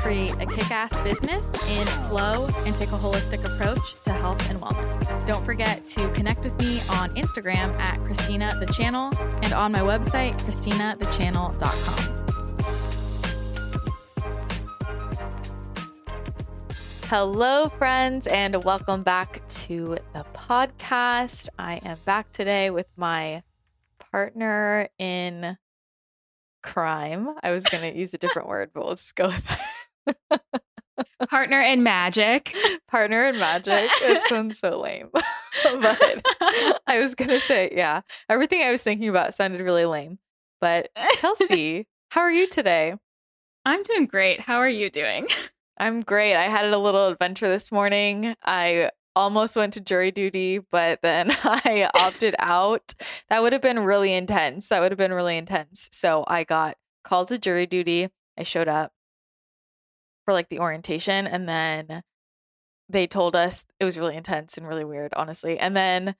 create a kick ass business in flow, and take a holistic approach to health and wellness. Don't forget to connect with me on Instagram at Christina the Channel and on my website, ChristinaTheChannel.com. Hello, friends, and welcome back to the podcast. I am back today with my partner in crime. I was going to use a different word, but we'll just go with that. partner in magic. Partner in magic. It sounds so lame. but I was going to say, yeah, everything I was thinking about sounded really lame. But Kelsey, how are you today? I'm doing great. How are you doing? I'm great. I had a little adventure this morning. I almost went to jury duty, but then I opted out. That would have been really intense. That would have been really intense. So I got called to jury duty. I showed up for like the orientation and then they told us it was really intense and really weird, honestly. And then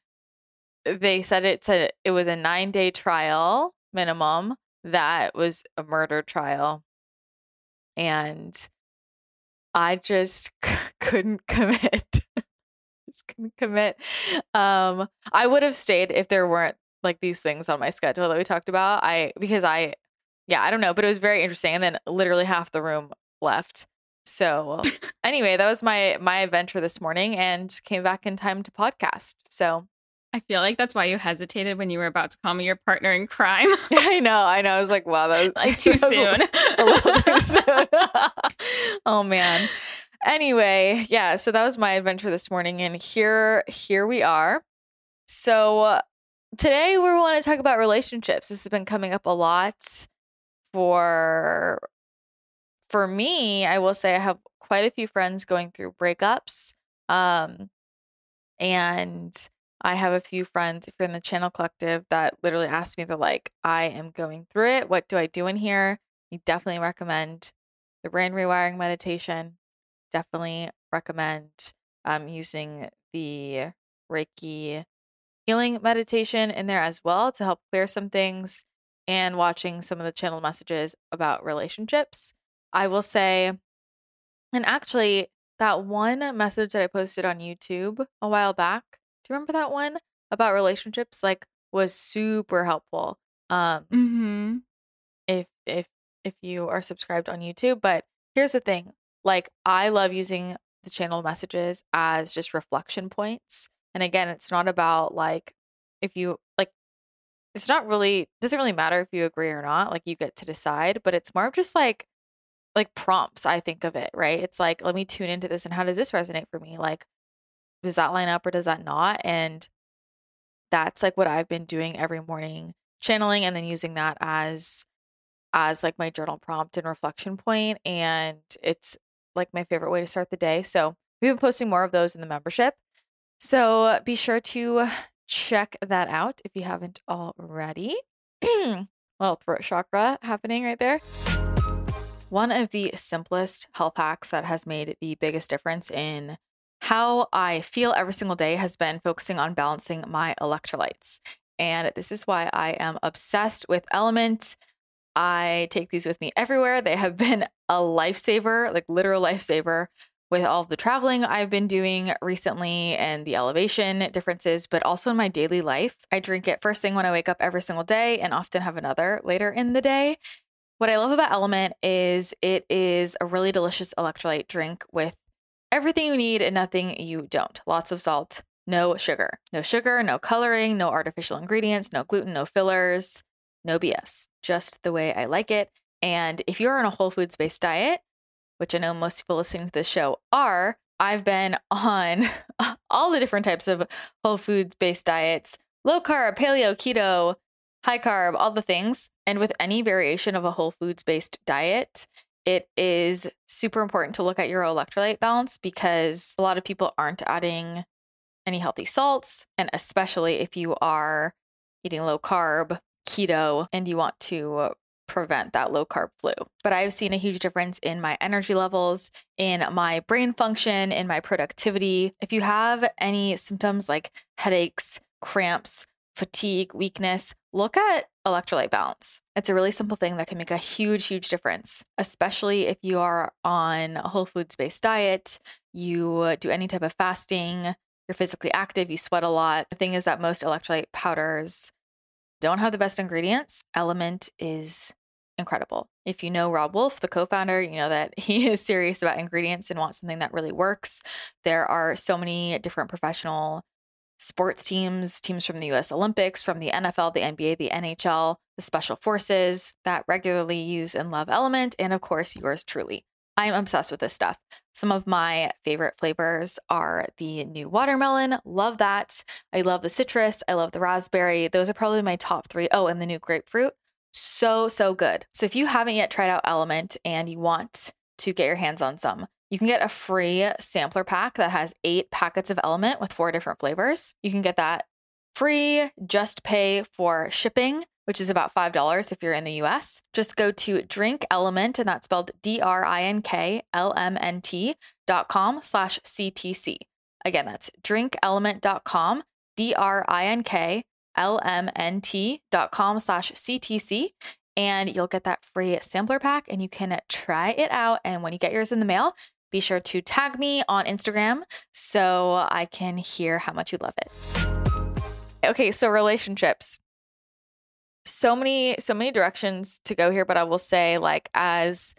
they said it said it was a 9-day trial minimum. That was a murder trial. And I just c- couldn't commit. just couldn't commit. Um, I would have stayed if there weren't like these things on my schedule that we talked about. I because I, yeah, I don't know, but it was very interesting. And then literally half the room left. So anyway, that was my my adventure this morning, and came back in time to podcast. So I feel like that's why you hesitated when you were about to call me your partner in crime. I know, I know. I was like, wow, that was like too soon. A, a little too soon. oh man. Anyway, yeah, so that was my adventure this morning and here here we are. So today we want to talk about relationships. This has been coming up a lot for for me, I will say I have quite a few friends going through breakups. Um and I have a few friends, if you're in the channel collective, that literally asked me, they're like, I am going through it. What do I do in here? You definitely recommend the brain rewiring meditation. Definitely recommend um, using the Reiki healing meditation in there as well to help clear some things and watching some of the channel messages about relationships. I will say, and actually, that one message that I posted on YouTube a while back do you remember that one about relationships? Like was super helpful. Um mm-hmm. if if if you are subscribed on YouTube. But here's the thing. Like I love using the channel messages as just reflection points. And again, it's not about like if you like it's not really doesn't really matter if you agree or not. Like you get to decide, but it's more of just like like prompts, I think of it, right? It's like, let me tune into this and how does this resonate for me? Like, does that line up or does that not? And that's like what I've been doing every morning, channeling and then using that as as like my journal prompt and reflection point and it's like my favorite way to start the day. So, we've been posting more of those in the membership. So, be sure to check that out if you haven't already. Little throat chakra happening right there. One of the simplest health hacks that has made the biggest difference in how I feel every single day has been focusing on balancing my electrolytes. And this is why I am obsessed with Element. I take these with me everywhere. They have been a lifesaver, like literal lifesaver, with all the traveling I've been doing recently and the elevation differences, but also in my daily life. I drink it first thing when I wake up every single day and often have another later in the day. What I love about Element is it is a really delicious electrolyte drink with everything you need and nothing you don't. Lots of salt, no sugar. No sugar, no coloring, no artificial ingredients, no gluten, no fillers, no BS. Just the way I like it. And if you're on a whole foods based diet, which I know most people listening to this show are, I've been on all the different types of whole foods based diets low carb, paleo, keto, high carb, all the things. And with any variation of a whole foods based diet, it is super important to look at your electrolyte balance because a lot of people aren't adding any healthy salts, and especially if you are eating low carb, keto, and you want to prevent that low carb flu. But I've seen a huge difference in my energy levels, in my brain function, in my productivity. If you have any symptoms like headaches, cramps, fatigue, weakness, look at electrolyte balance. It's a really simple thing that can make a huge, huge difference, especially if you are on a whole foods based diet, you do any type of fasting, you're physically active, you sweat a lot. The thing is that most electrolyte powders don't have the best ingredients. Element is incredible. If you know Robb Wolf, the co founder, you know that he is serious about ingredients and wants something that really works. There are so many different professional sports teams, teams from the US Olympics, from the NFL, the NBA, the NHL, the Special Forces that regularly use and love Element, and of course, yours truly. I'm obsessed with this stuff. Some of my favorite flavors are the new watermelon. Love that. I love the citrus. I love the raspberry. Those are probably my top three. Oh, and the new grapefruit. So, so good. So, if you haven't yet tried out Element and you want to get your hands on some, you can get a free sampler pack that has eight packets of Element with four different flavors. You can get that free, just pay for shipping, which is about $5 if you're in the US. Just go to Drink Element, and that's spelled D R I N K L M N T dot com slash CTC. Again, that's drinkelement.com, D R I N K L M N T dot com slash CTC and you'll get that free sampler pack and you can try it out. And when you get yours in the mail, be sure to tag me on Instagram so I can hear how much you love it. Okay, so relationships. So many so many directions to go here, but I will say like as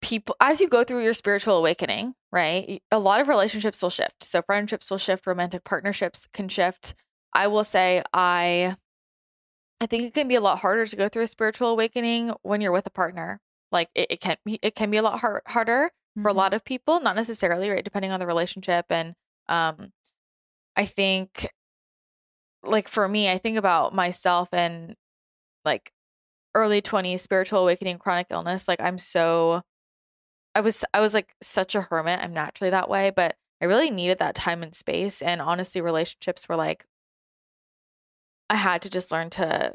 people as you go through your spiritual awakening, right? A lot of relationships will shift. So friendships will shift, romantic partnerships can shift. I will say I I think it can be a lot harder to go through a spiritual awakening when you're with a partner. Like it, it can be it can be a lot hard, harder for a Mm-hmm. lot of people, not necessarily, right? Depending on the relationship. And um I think like for me, I think about myself and like early 20s spiritual awakening chronic illness like i'm so i was i was like such a hermit i'm naturally that way but i really needed that time and space and honestly relationships were like i had to just learn to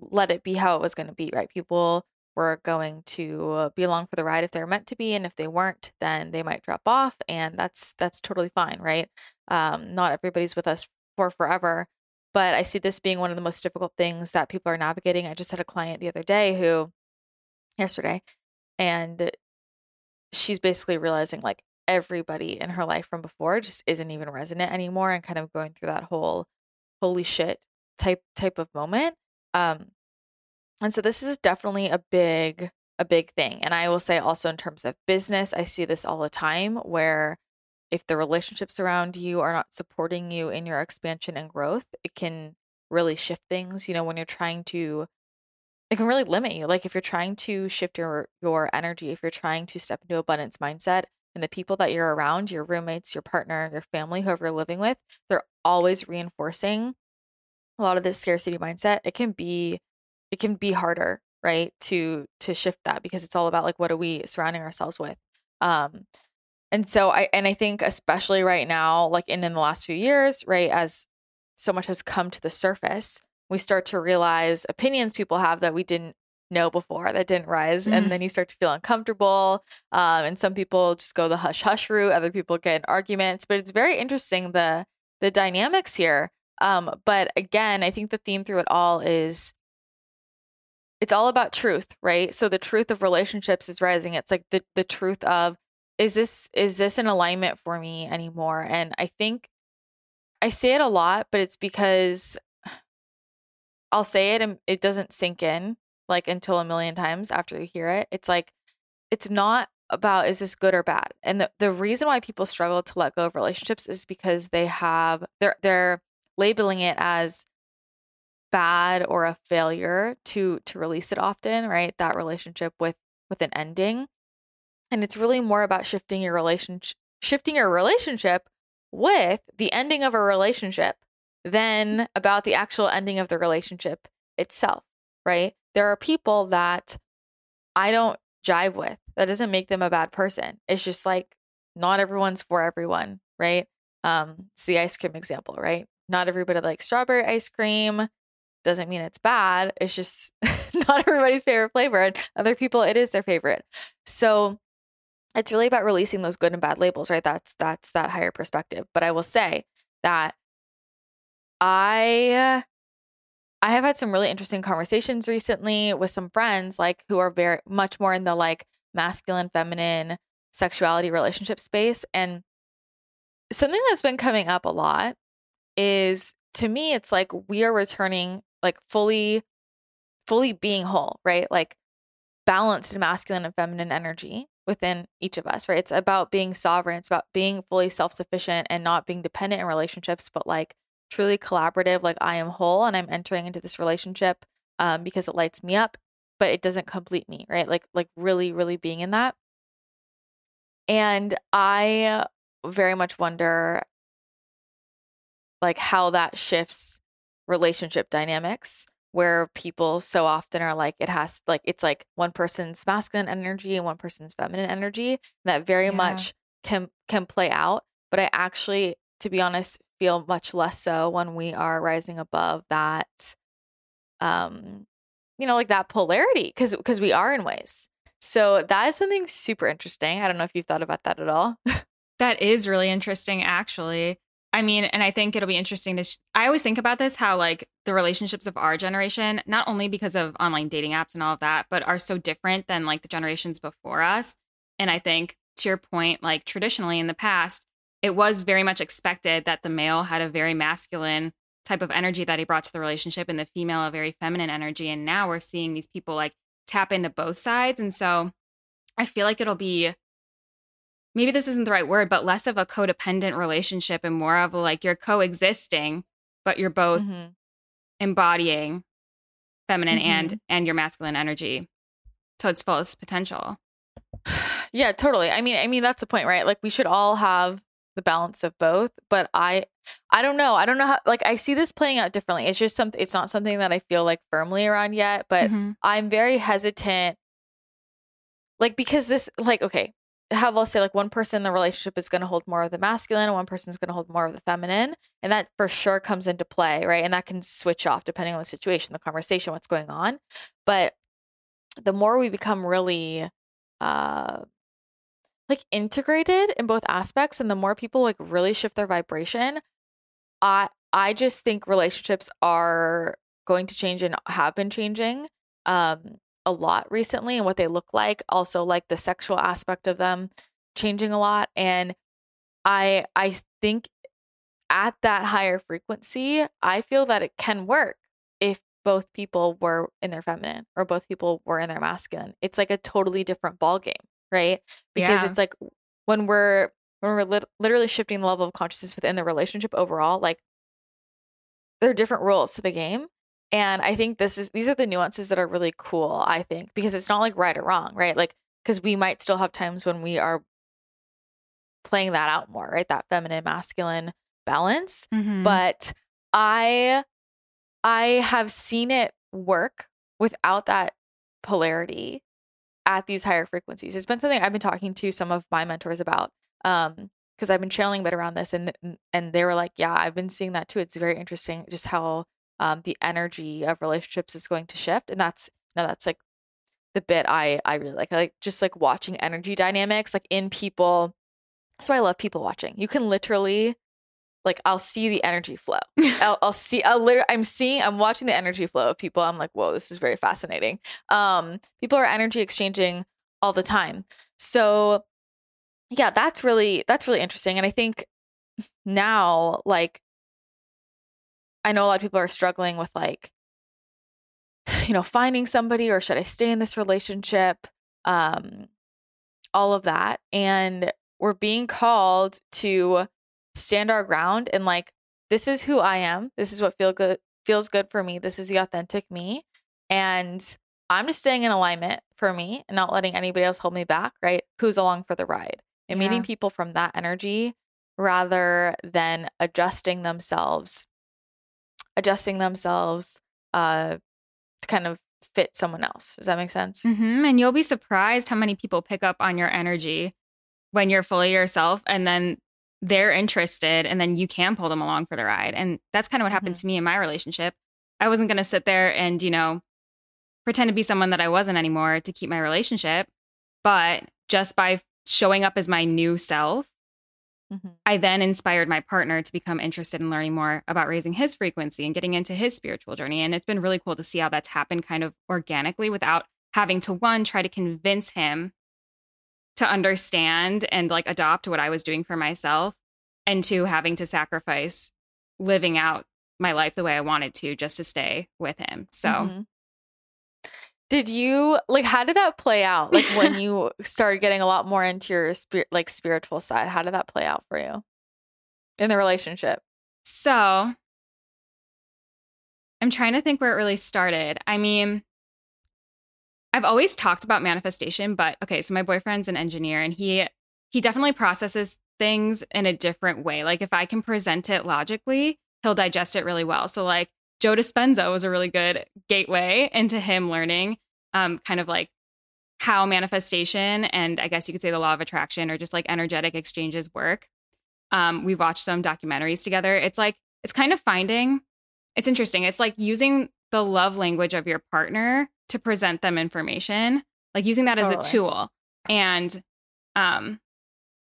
let it be how it was going to be right people were going to be along for the ride if they're meant to be and if they weren't then they might drop off and that's that's totally fine right um not everybody's with us for forever but I see this being one of the most difficult things that people are navigating. I just had a client the other day who, yesterday, and she's basically realizing like everybody in her life from before just isn't even resonant anymore and kind of going through that whole holy shit type type of moment. Um and so this is definitely a big a big thing. And I will say also in terms of business, I see this all the time where if the relationships around you are not supporting you in your expansion and growth, it can really shift things. You know, when you're trying to it can really limit you. Like if you're trying to shift your your energy, if you're trying to step into abundance mindset and the people that you're around, your roommates, your partner, your family, whoever you're living with, they're always reinforcing a lot of this scarcity mindset. It can be it can be harder, right? To to shift that because it's all about like what are we surrounding ourselves with. Um and so I and I think especially right now, like in in the last few years, right, as so much has come to the surface, we start to realize opinions people have that we didn't know before that didn't rise Mhm. and then you start to feel uncomfortable um, and some people just go the hush hush route other people get in arguments but it's very interesting the the dynamics here um, but again i think the theme through it all is it's all about truth right? So the truth of relationships is rising. It's like the the truth of is this is this an alignment for me anymore? And i think i say it a lot but it's because i'll say it and it doesn't sink in like until a million times after you hear it. It's like it's not about is this good or bad? And the, the reason why people struggle to let go of relationships is because they have they're they're labeling it as bad or a failure to to release it often right that relationship with with an ending. And it's really more about shifting your relationship shifting your relationship with the ending of a relationship than about the actual ending of the relationship itself right? There are people that i don't jive with. That doesn't make them a bad person. It's just like not everyone's for everyone right? Um, it's the ice cream example, right? Not everybody likes strawberry ice cream. Doesn't mean it's bad. It's just not everybody's favorite flavor. And other people, it is their favorite. So it's really about releasing those good and bad labels, right? That's that's that higher perspective. But I will say that I I have had some really interesting conversations recently with some friends like who are very much more in the like masculine feminine sexuality relationship space and something that's been coming up a lot is to me it's like we are returning like fully fully being whole, right? Like balanced masculine and feminine energy within each of us, right? It's about being sovereign. It's about being fully self sufficient and not being dependent in relationships, but like truly collaborative. Like I am whole and I'm entering into this relationship um, because it lights me up, but it doesn't complete me, right? Like like really, really being in that. And I very much wonder like how that shifts relationship dynamics where people so often are like it has like it's like one person's masculine energy and one person's feminine energy that very yeah. much can can play out but i actually to be honest feel much less so when we are rising above that um you know like that polarity because because we are in ways. So that is something super interesting. I don't know if you've thought about that at all. That is really interesting actually I mean, and I think it'll be interesting to. Sh- I always think about this how, like, the relationships of our generation, not only because of online dating apps and all of that, but are so different than like the generations before us. And I think, to your point, like, traditionally in the past, it was very much expected that the male had a very masculine type of energy that he brought to the relationship and the female a very feminine energy. And now we're seeing these people like tap into both sides. And so I feel like it'll be maybe this isn't the right word, but less of a codependent relationship and more of like you're coexisting, but you're both mm-hmm. embodying feminine mm-hmm. and and your masculine energy to its fullest potential. Yeah, totally. I mean, I mean that's the point, right? Like we should all have the balance of both, but I I don't know. I don't know how like I see this playing out differently. It's just something it's not something that I feel like firmly around yet, but mm-hmm. I'm very hesitant like because this like okay, how they'll say like one person in the relationship is going to hold more of the masculine and one person is going to hold more of the feminine and that for sure comes into play right? And that can switch off depending on the situation the conversation what's going on. But the more we become really uh like integrated in both aspects and the more people like really shift their vibration i i just think relationships are going to change and have been changing um a lot recently and what they look like also like the sexual aspect of them changing a lot and i i think at that higher frequency i feel that it can work if both people were in their feminine or both people were in their masculine it's like a totally different ball game right because yeah. it's like when we're when we're lit- literally shifting the level of consciousness within the relationship overall like there are different rules to the game and I think this is these are the nuances that are really cool, I think, because it's not like right or wrong, right? Like because we might still have times when we are playing that out more, right? That feminine masculine balance. Mm-hmm. But I I have seen it work without that polarity at these higher frequencies. It's been something I've been talking to some of my mentors about. Um, because I've been channeling a bit around this and and they were like, Yeah, I've been seeing that too. It's very interesting just how um, the energy of relationships is going to shift and that's you know that's like the bit i i really like. I like just like watching energy dynamics like in people. So i love people watching. You can literally like i'll see the energy flow. I'll, I'll see i literally i'm seeing i'm watching the energy flow of people. I'm like whoa this is very fascinating. Um people are energy exchanging all the time. So yeah that's really that's really interesting and i think now like I know a lot of people are struggling with like, you know, finding somebody or should I stay in this relationship? Um, all of that. And we're being called to stand our ground and like, this is who I am. This is what feel good feels good for me. This is the authentic me. And I'm just staying in alignment for me and not letting anybody else hold me back, right? Who's along for the ride and yeah. meeting people from that energy rather than adjusting themselves adjusting themselves uh, to kind of fit someone else. Does that make sense? Mm-hmm. And you'll be surprised how many people pick up on your energy when you're fully yourself. And then they're interested and then you can pull them along for the ride. And that's kind of what happened Mhm. to me in my relationship. I wasn't going to sit there and, you know, pretend to be someone that I wasn't anymore to keep my relationship. But just by showing up as my new self, Mhm. I then inspired my partner to become interested in learning more about raising his frequency and getting into his spiritual journey. And it's been really cool to see how that's happened kind of organically without having to one, try to convince him to understand and like adopt what I was doing for myself, and two, having to sacrifice living out my life the way I wanted to just to stay with him. So Mhm. Did you like how did that play out? Like when you started getting a lot more into your spirit like spiritual side, how did that play out for you in the relationship? So I'm trying to think where it really started. I mean, I've always talked about manifestation, but okay, so my boyfriend's an engineer and he he definitely processes things in a different way. Like if I can present it logically, he'll digest it really well. So like Joe Dispenza was a really good gateway into him learning um kind of like how manifestation and I guess you could say the law of attraction or just like energetic exchanges work. Um, we've watched some documentaries together. It's like it's kind of finding it's interesting. It's like using the love language of your partner to present them information, like using that as Totally. a tool. And um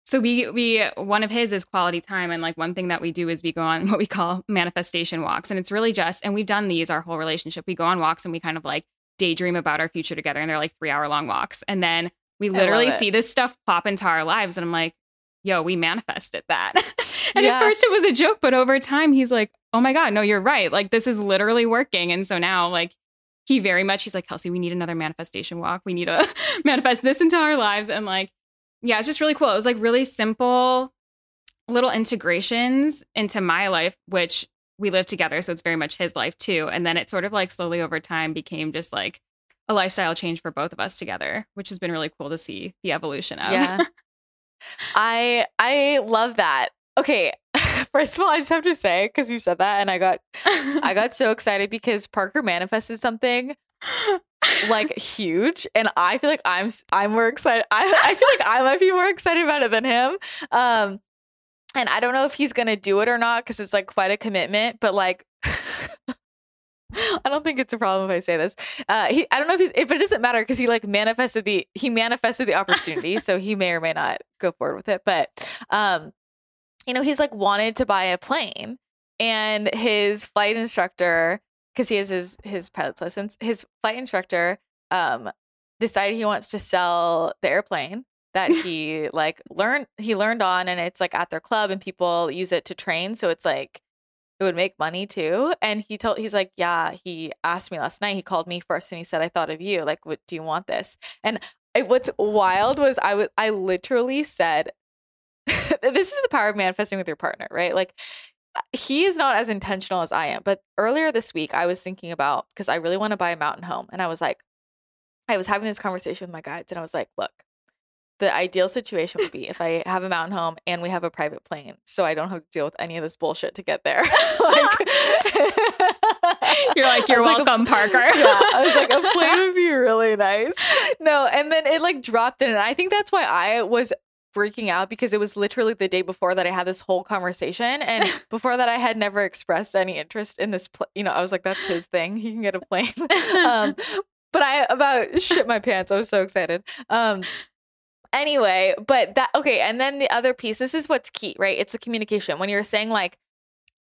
so we we one of his is quality time and like one thing that we do is we go on what we call manifestation walks and it's really just and we've done these our whole relationship. We go on walks and we kind of like daydream about our future together and they're like 3 hour long walks. And then we literally see this stuff pop into our lives and I'm like, "Yo, we manifested that." and Yeah. at first it was a joke, but over time he's like, "Oh my god, no, you're right. Like this is literally working." And so now like he very much he's like, "Kelsey, we need another manifestation walk. We need to manifest this into our lives." And like yeah, it's just really cool. It was like really simple little integrations into my life, which we live together. So it's very much his life too. And then it sort of like slowly over time became just like a lifestyle change for both of us together, which has been really cool to see the evolution of. Yeah. I I love that. Okay. First of all, I just have to say, because you said that and I got I got so excited because Parker manifested something like huge and I feel like I'm I'm more excited. I, I feel like I might be more excited about it than him. Um and I don't know if he's to do it or not cuz it's like quite a commitment, but like I don't think it's a problem if I say this. Uh he I don't know if he's it, but it doesn't matter cuz he like manifested the he manifested the opportunity, so he may or may not go forward with it, but um you know, he's like wanted to buy a plane and his flight instructor because he has his his pilot's license his flight instructor um decided he wants to sell the airplane that he like learned he learned on and it's like at their club and people use it to train so it's like it would make money too and he told he's like yeah he asked me last night he called me first and he said i thought of you like what do you want this and I, what's wild was i was i literally said this is the power of manifesting with your partner right? Like he is not as intentional as I am. But earlier this week, I was thinking about because I really want to buy a mountain home. And I was like, I was having this conversation with my guides, and I was like, look, the ideal situation would be if I have a mountain home and we have a private plane, so I don't have to deal with any of this bullshit to get there. like, You're like, "You're welcome, Parker." yeah, I was like, a plane would be really nice. No, and then it like dropped in, and I think that's why I was freaking out because it was literally the day before that I had this whole conversation, and before that I had never expressed any interest in this. Pl- you know, I was like, that's his thing; he can get a plane. um, but I about shit my pants. I was so excited. Um, anyway, but that okay, and then the other piece. This is what's key, right? It's the communication. When you're saying like,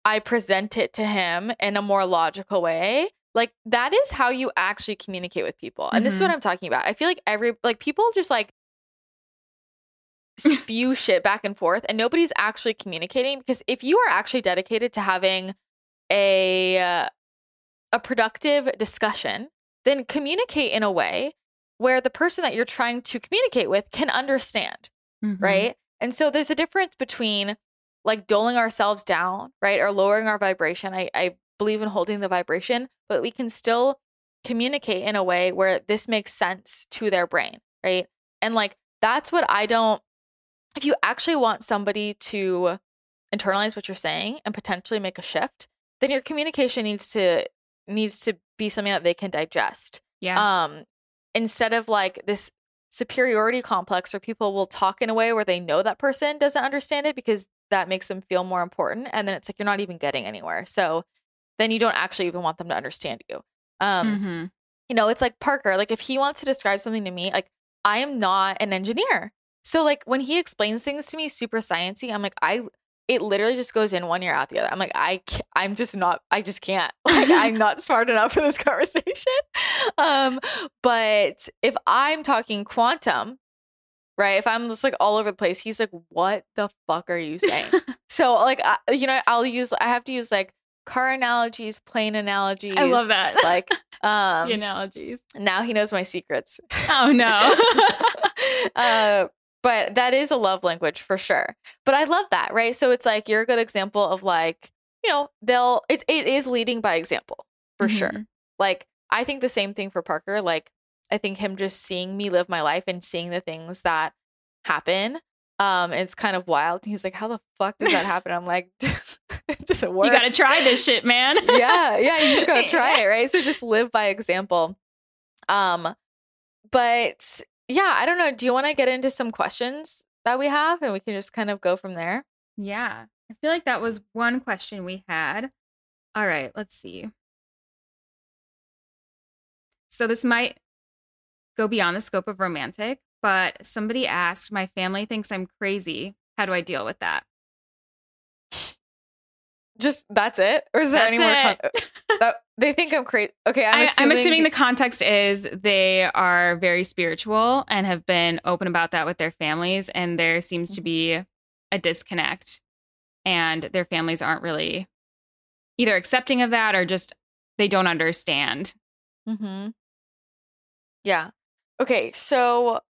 I present it to him in a more logical way. Like that is how you actually communicate with people. And this is what I'm talking about. I feel like every like people just like spew shit back and forth and nobody's actually communicating because if you are actually dedicated to having a uh, a productive discussion, then communicate in a way where the person that you're trying to communicate with can understand Mhm. right? And so there's a difference between like doling ourselves down, right? Or lowering our vibration. I, I believe in holding the vibration, but we can still communicate in a way where this makes sense to their brain, right? And like that's what I don't if you actually want somebody to internalize what you're saying and potentially make a shift, then your communication needs to needs to be something that they can digest. Yeah. um instead of like this superiority complex where people will talk in a way where they know that person doesn't understand it because that makes them feel more important and then it's like you're not even getting anywhere. So then you don't actually even want them to understand you. Um hmm you know it's like parker like if he wants to describe something to me like i am not an engineer so like when he explains things to me super sciency, i'm like i it literally just goes in one ear out the other i'm like i i'm just not i just can't like i'm not smart enough for this conversation um but if i'm talking quantum right if i'm just like all over the place he's like what the fuck are you saying so like I, you know i'll use i have to use like car analogies plane analogies I love that. like um the analogies. now he knows my secrets Oh no. uh, but that is a love language for sure. But I love that, right? So it's like you're a good example of like, you know, they'll it it is leading by example for sure. Mhm. Like I think the same thing for Parker. Like I think him just seeing me live my life and seeing the things that happen. Um, it's kind of wild. He's like, "How the fuck does that happen?" I'm like, "It doesn't work." You got to try this shit, man. yeah, yeah, you just gotta try it, right? So just live by example. Um, but yeah, I don't know. Do you want to get into some questions that we have, and we can just kind of go from there? Yeah. I feel like that was one question we had. All right, let's see. So this might go beyond the scope of romantic, but somebody asked, My family thinks I'm crazy. How do I deal with that? Just that's it, or is there That's any more? it. Con- that, they think I'm crazy. Okay, I'm I, assuming. I'm assuming the context is they are very spiritual and have been open about that with their families, and there seems to be a disconnect, and their families aren't really either accepting of that or just they don't understand. hmm Yeah. Okay, so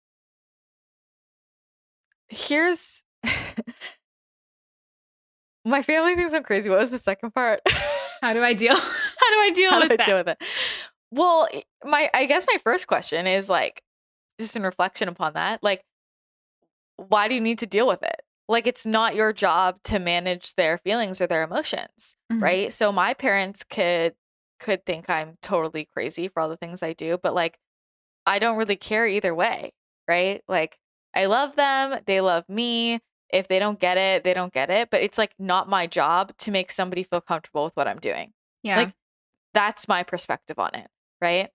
here's my family thinks I'm crazy. What was the second part? How do I deal? How do I deal How with do I that? deal with it? Well, i- my I guess my first question is like just in reflection upon that, like why do you need to deal with it? Like it's not your job to manage their feelings or their emotions, Mhm. right? So my parents could could think I'm totally crazy for all the things I do, but like I don't really care either way, right? Like I love them, they love me. If they don't get it, they don't get it, but it's like not my job to make somebody feel comfortable with what I'm doing Yeah. like that's my perspective on it right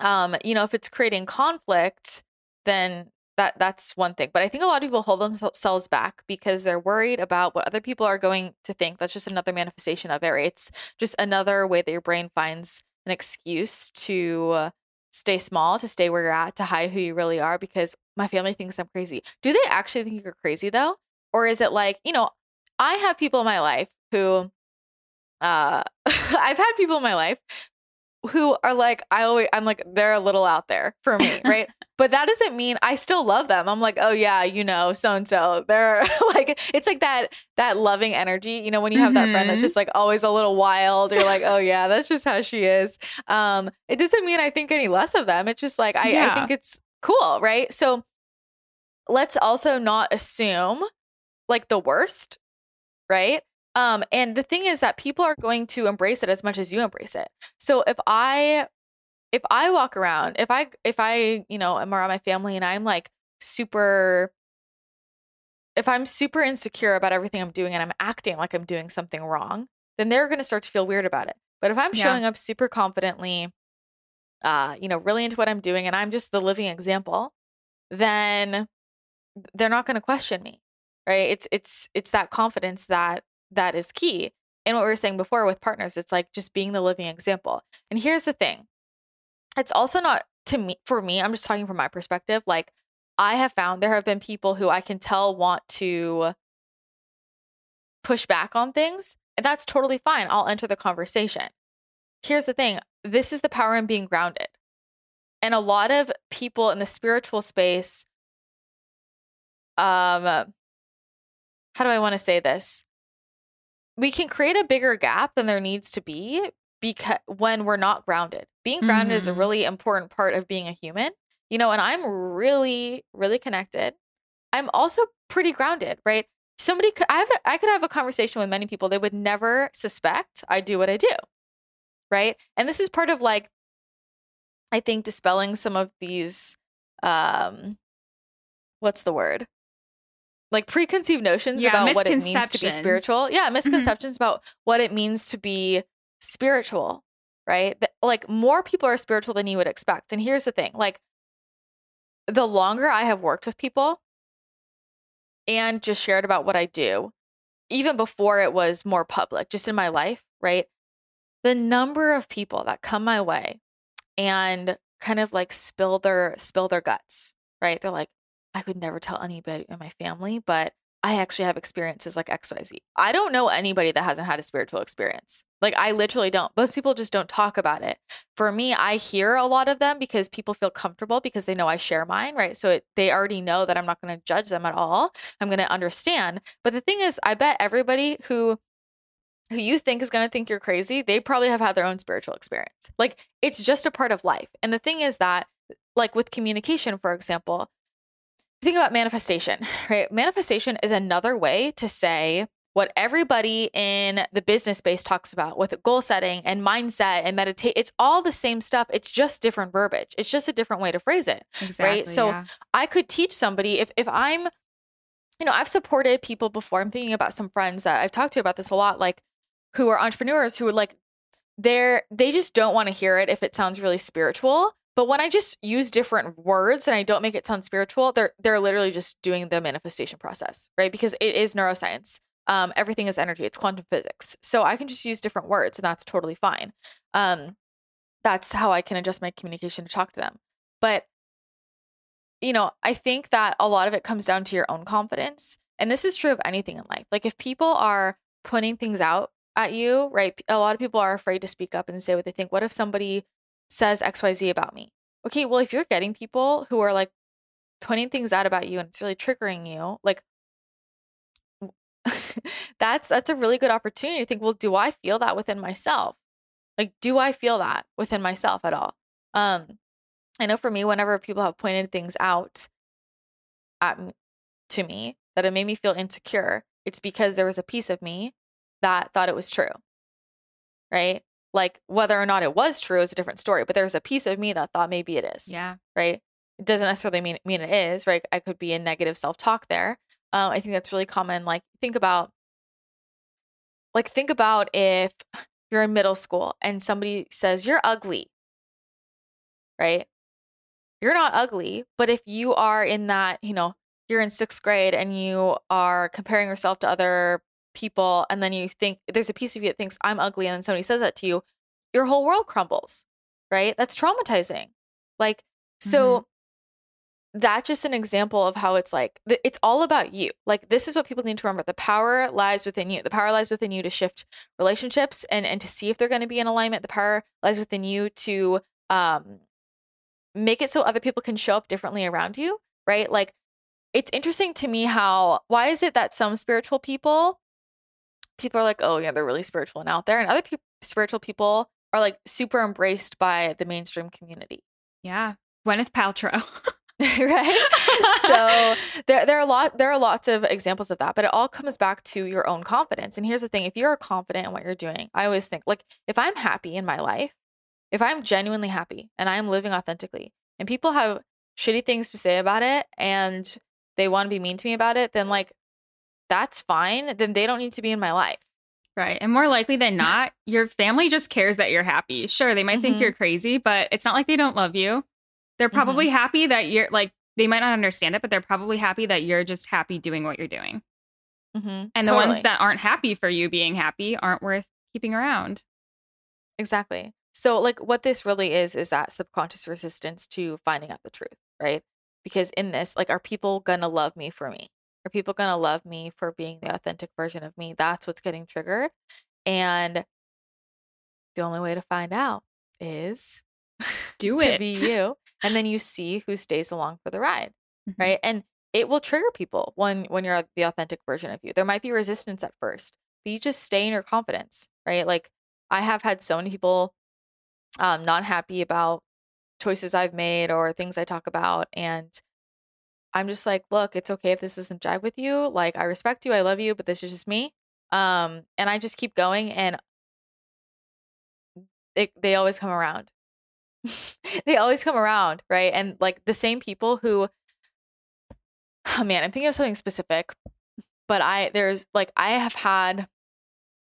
um you know if it's creating conflict then that that's one thing but i think a lot of people hold themselves back because they're worried about what other people are going to think that's just another manifestation of it right? it's just another way that your brain finds an excuse to uh, stay small to stay where you're at to hide who you really are because my family thinks i'm crazy do they actually think you're crazy though or is it like you know i have people in my life who uh I've had people in my life who are like I always I'm like they're a little out there for me, right? But that doesn't mean I still love them. I'm like, "Oh yeah, you know, so and so." They're like it's like that that loving energy, you know, when you have that friend that's Mhm. just like always a little wild, you're like, "Oh yeah, that's just how she is." Um it doesn't mean I think any less of them. It's just like I I think it's cool, right? So let's also not assume like the worst, right? Um, and the thing is that people are going to embrace it as much as you embrace it. So if I if I walk around, if I if I, you know, am around my family and I'm like super if I'm super insecure about everything I'm doing and I'm acting like I'm doing something wrong, then they're going to start to feel weird about it. But if I'm Yeah. showing up super confidently, uh, you know, really into what I'm doing and I'm just the living example, then they're not going to question me. Right? It's it's it's that confidence that that is key. And what we were saying before with partners, it's like just being the living example. And here's the thing. It's also not to me for me, I'm just talking from my perspective, like I have found there have been people who I can tell want to push back on things, and that's totally fine. I'll enter the conversation. Here's the thing this is the power in being grounded. And a lot of people in the spiritual space, um, how do I want to say this? We can create a bigger gap than there needs to be because when we're not grounded. Being grounded is a Mhm. really important part of being a human. You know, and I'm really, really connected. I'm also pretty grounded, right? Somebody could I have I could have a conversation with many people. They would never suspect I do what I do. Right. And this is part of like I think dispelling some of these um what's the word? like preconceived notions Yeah, about what it means to be spiritual. Yeah, misconceptions about what it means to be spiritual, right? Like more people are spiritual than you would expect. And here's the thing, like the longer I have worked with people and just shared about what I do, even before it was more public, just in my life, right? The number of people that come my way and kind of like spill their spill their guts, right? They're like, I could never tell anybody in my family, but I actually have experiences like XYZ. I don't know anybody that hasn't had a spiritual experience. Like I literally don't. Most people just don't talk about it. For me, I hear a lot of them because people feel comfortable because they know I share mine, right? So it, they already know that I'm not going to judge them at all. I'm going to understand. But the thing is, I bet everybody who who you think is going to think you're crazy, they probably have had their own spiritual experience. Like it's just a part of life. And the thing is that like with communication, for example, think about manifestation, right? Manifestation is another way to say what everybody in the business space talks about with goal setting and mindset and meditate. It's all the same stuff. It's just different verbiage. It's just a different way to phrase it. Exactly. So yeah. I could teach somebody if if I'm you know, I've supported people before. I'm thinking about some friends that I've talked to about this a lot like who are entrepreneurs who are like they're they just don't want to hear it if it sounds really spiritual. But when I just use different words and I don't make it sound spiritual, they're they're literally just doing the manifestation process, right? Because it is neuroscience. Um, everything is energy. It's quantum physics. So I can just use different words, and that's totally fine. Um, that's how I can adjust my communication to talk to them. But you know, I think that a lot of it comes down to your own confidence, and this is true of anything in life. Like if people are putting things out at you, right? A lot of people are afraid to speak up and say what they think. What if somebody says XYZ about me? Okay, well, if you're getting people who are like putting things out about you and it's really triggering you, like that's that's a really good opportunity to think, well, do I feel that within myself? Like, do I feel that within myself at all? Um, I know for me, whenever people have pointed things out at to me that it made me feel insecure, it's because there was a piece of me that thought it was true. Right? Like whether or not it was true is a different story, but there's a piece of me that thought maybe it is. yeah. Right? It doesn't necessarily mean mean it is, right? I could be in negative self-talk there. Um, I think that's really common. Like think about like think about if you're in middle school and somebody says you're ugly. Right? You're not ugly, but if you are in that, you know, you're in 6th grade and you are comparing yourself to other people and then you think there's a piece of you that thinks I'm ugly and then somebody says that to you, your whole world crumbles, right? That's traumatizing. Like, so that's just an example of how it's like, it's all about you. Like, this is what people need to remember. The power lies within you. The power lies within you to shift relationships and, and to see if they're going to be in alignment. The power lies within you to um, make it so other people can show up differently around you, right? Like, it's interesting to me how, why is it that some spiritual people, people are like, oh, yeah, they're really spiritual and out there. And other people, spiritual people are like super embraced by the mainstream community. Yeah. Gwyneth Paltrow. right so there, there are a lot there are lots of examples of that but it all comes back to your own confidence and here's the thing if you're confident in what you're doing i always think like if i'm happy in my life if i'm genuinely happy and i'm living authentically and people have shitty things to say about it and they want to be mean to me about it then like that's fine then they don't need to be in my life Right. And more likely than not, your family just cares that you're happy. Sure, they might think Mhm. you're crazy, but it's not like they don't love you. They're probably happy that you're like, they might not understand it, but they're probably happy that you're just happy doing what you're doing. mm-hmm. And the ones that aren't happy for you being happy aren't worth keeping around. Exactly. So, like, what this really is, is that subconscious resistance to finding out the truth, right? Because in this, like, are people gonna love me for me? Are people gonna love me for being the authentic version of me? That's what's getting triggered. And the only way to find out is Do to it. be you. And then you see who stays along for the ride, Mhm. right? And it will trigger people when when you're the authentic version of you. There might be resistance at first, but you just stay in your confidence, right? Like I have had so many people um not happy about choices I've made or things I talk about and I'm just like, look, it's okay if this doesn't jive with you. Like I respect you, I love you, but this is just me. Um and I just keep going and it, they always come around. they always come around, right? And like the same people who oh man, I'm thinking of something specific, but I there's like I have had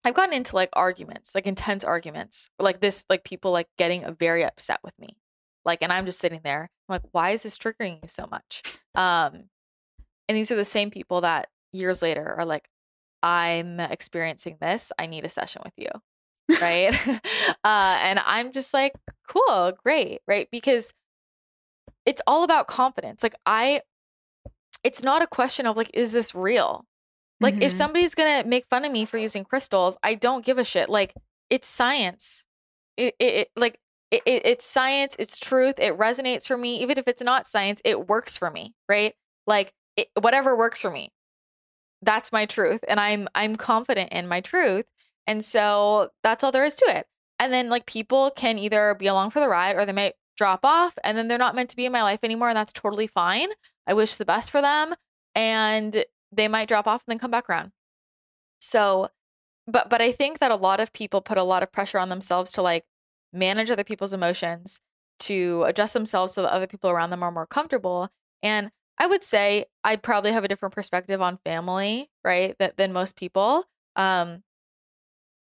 I've gotten into like arguments, like intense arguments, like this, like people like getting very upset with me. Like, and I'm just sitting there, I'm like, why is this triggering you so much? Um, and these are the same people that years later are like, I'm experiencing this. I need a session with you. Right. uh, and I'm just like, cool, great. Right. Because it's all about confidence. Like, I, it's not a question of like, is this real? Like mm-hmm. if somebody's gonna make fun of me for using crystals, I don't give a shit. Like it's science. It, it, it like it, it, it's science. It's truth. It resonates for me. Even if it's not science, it works for me. Right? Like it, whatever works for me. That's my truth, and I'm I'm confident in my truth, and so that's all there is to it. And then like people can either be along for the ride or they might drop off, and then they're not meant to be in my life anymore, and that's totally fine. I wish the best for them. And they might drop off and then come back around. So, but but I think that a lot of people put a lot of pressure on themselves to like manage other people's emotions, to adjust themselves so that other people around them are more comfortable. And I would say I probably have a different perspective on family, right, that, than most people. Um,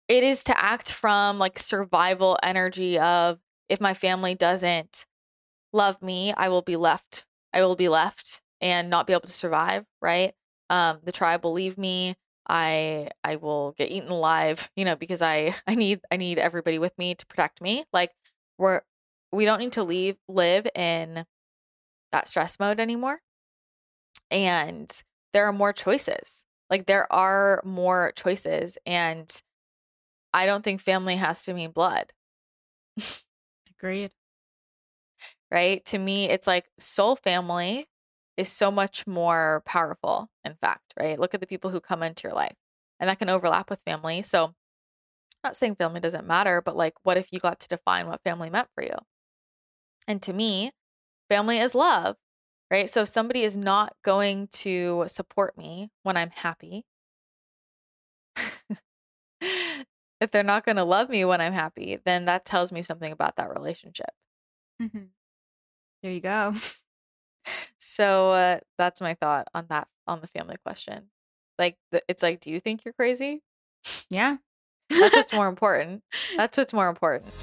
it is to act from like survival energy of if my family doesn't love me, I will be left. I will be left and not be able to survive, right? um, the tribe will leave me i i will get eaten alive you know because i i need i need everybody with me to protect me like we're we don't need to leave live in that stress mode anymore. And there are more choices like there are more choices and i don't think family has to mean blood. Agreed. Right? To me it's like soul family is so much more powerful, in fact, right? Look at the people who come into your life, and that can overlap with family. So, I'm not saying family doesn't matter, but like, what if you got to define what family meant for you? And to me, family is love, right? So, if somebody is not going to support me when I'm happy, if they're not going to love me when I'm happy, then that tells me something about that relationship. Mm-hmm. There you go. So uh, that's my thought on that on the family question. Like it's like, do you think you're crazy? Yeah. that's what's more important. That's what's more important.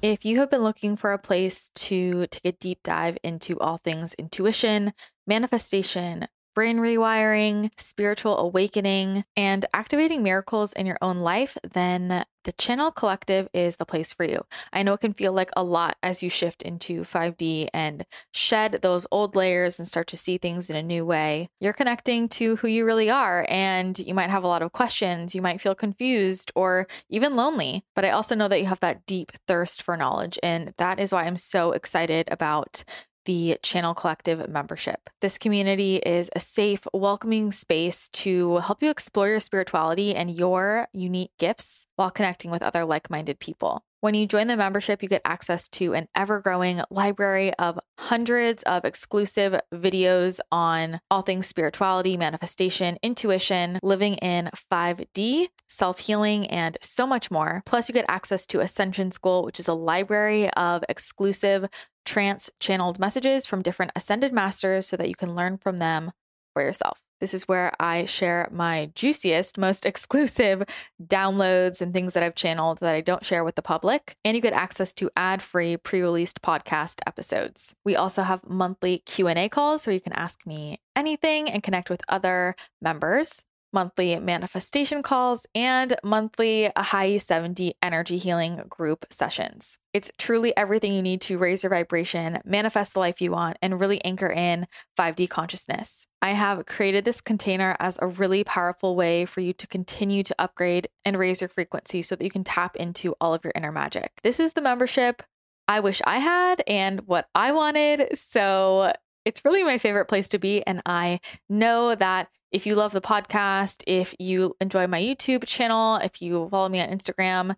If you have been looking for a place to take a deep dive into all things intuition, manifestation, brain rewiring, spiritual awakening, and activating miracles in your own life, then the Channel Collective is the place for you. I know it can feel like a lot as you shift into 5D and shed those old layers and start to see things in a new way. You're connecting to who you really are, and you might have a lot of questions. You might feel confused or even lonely. But I also know that you have that deep thirst for knowledge, and that is why I'm so excited about the Channel Collective membership. This community is a safe, welcoming space to help you explore your spirituality and your unique gifts while connecting with other like minded people. When you join the membership, you get access to an ever growing library of hundreds of exclusive videos on all things spirituality, manifestation, intuition, living in 5D, self healing, and so much more. Plus, you get access to Ascension School, which is a library of exclusive trance channeled messages from different ascended masters so that you can learn from them for yourself. This is where I share my juiciest, most exclusive downloads and things that I've channeled that I don't share with the public. And you get access to ad-free pre-released podcast episodes. We also have monthly Q&A calls where you can ask me anything and connect with other members monthly manifestation calls, and monthly High 70 energy healing group sessions. It's truly everything you need to raise your vibration, manifest the life you want, and really anchor in 5D consciousness. I have created this container as a really powerful way for you to continue to upgrade and raise your frequency so that you can tap into all of your inner magic. This is the membership I wish I had and what I wanted. So it's really my favorite place to be. And I know that if you love the podcast, if you enjoy my YouTube channel, if you follow me on Instagram,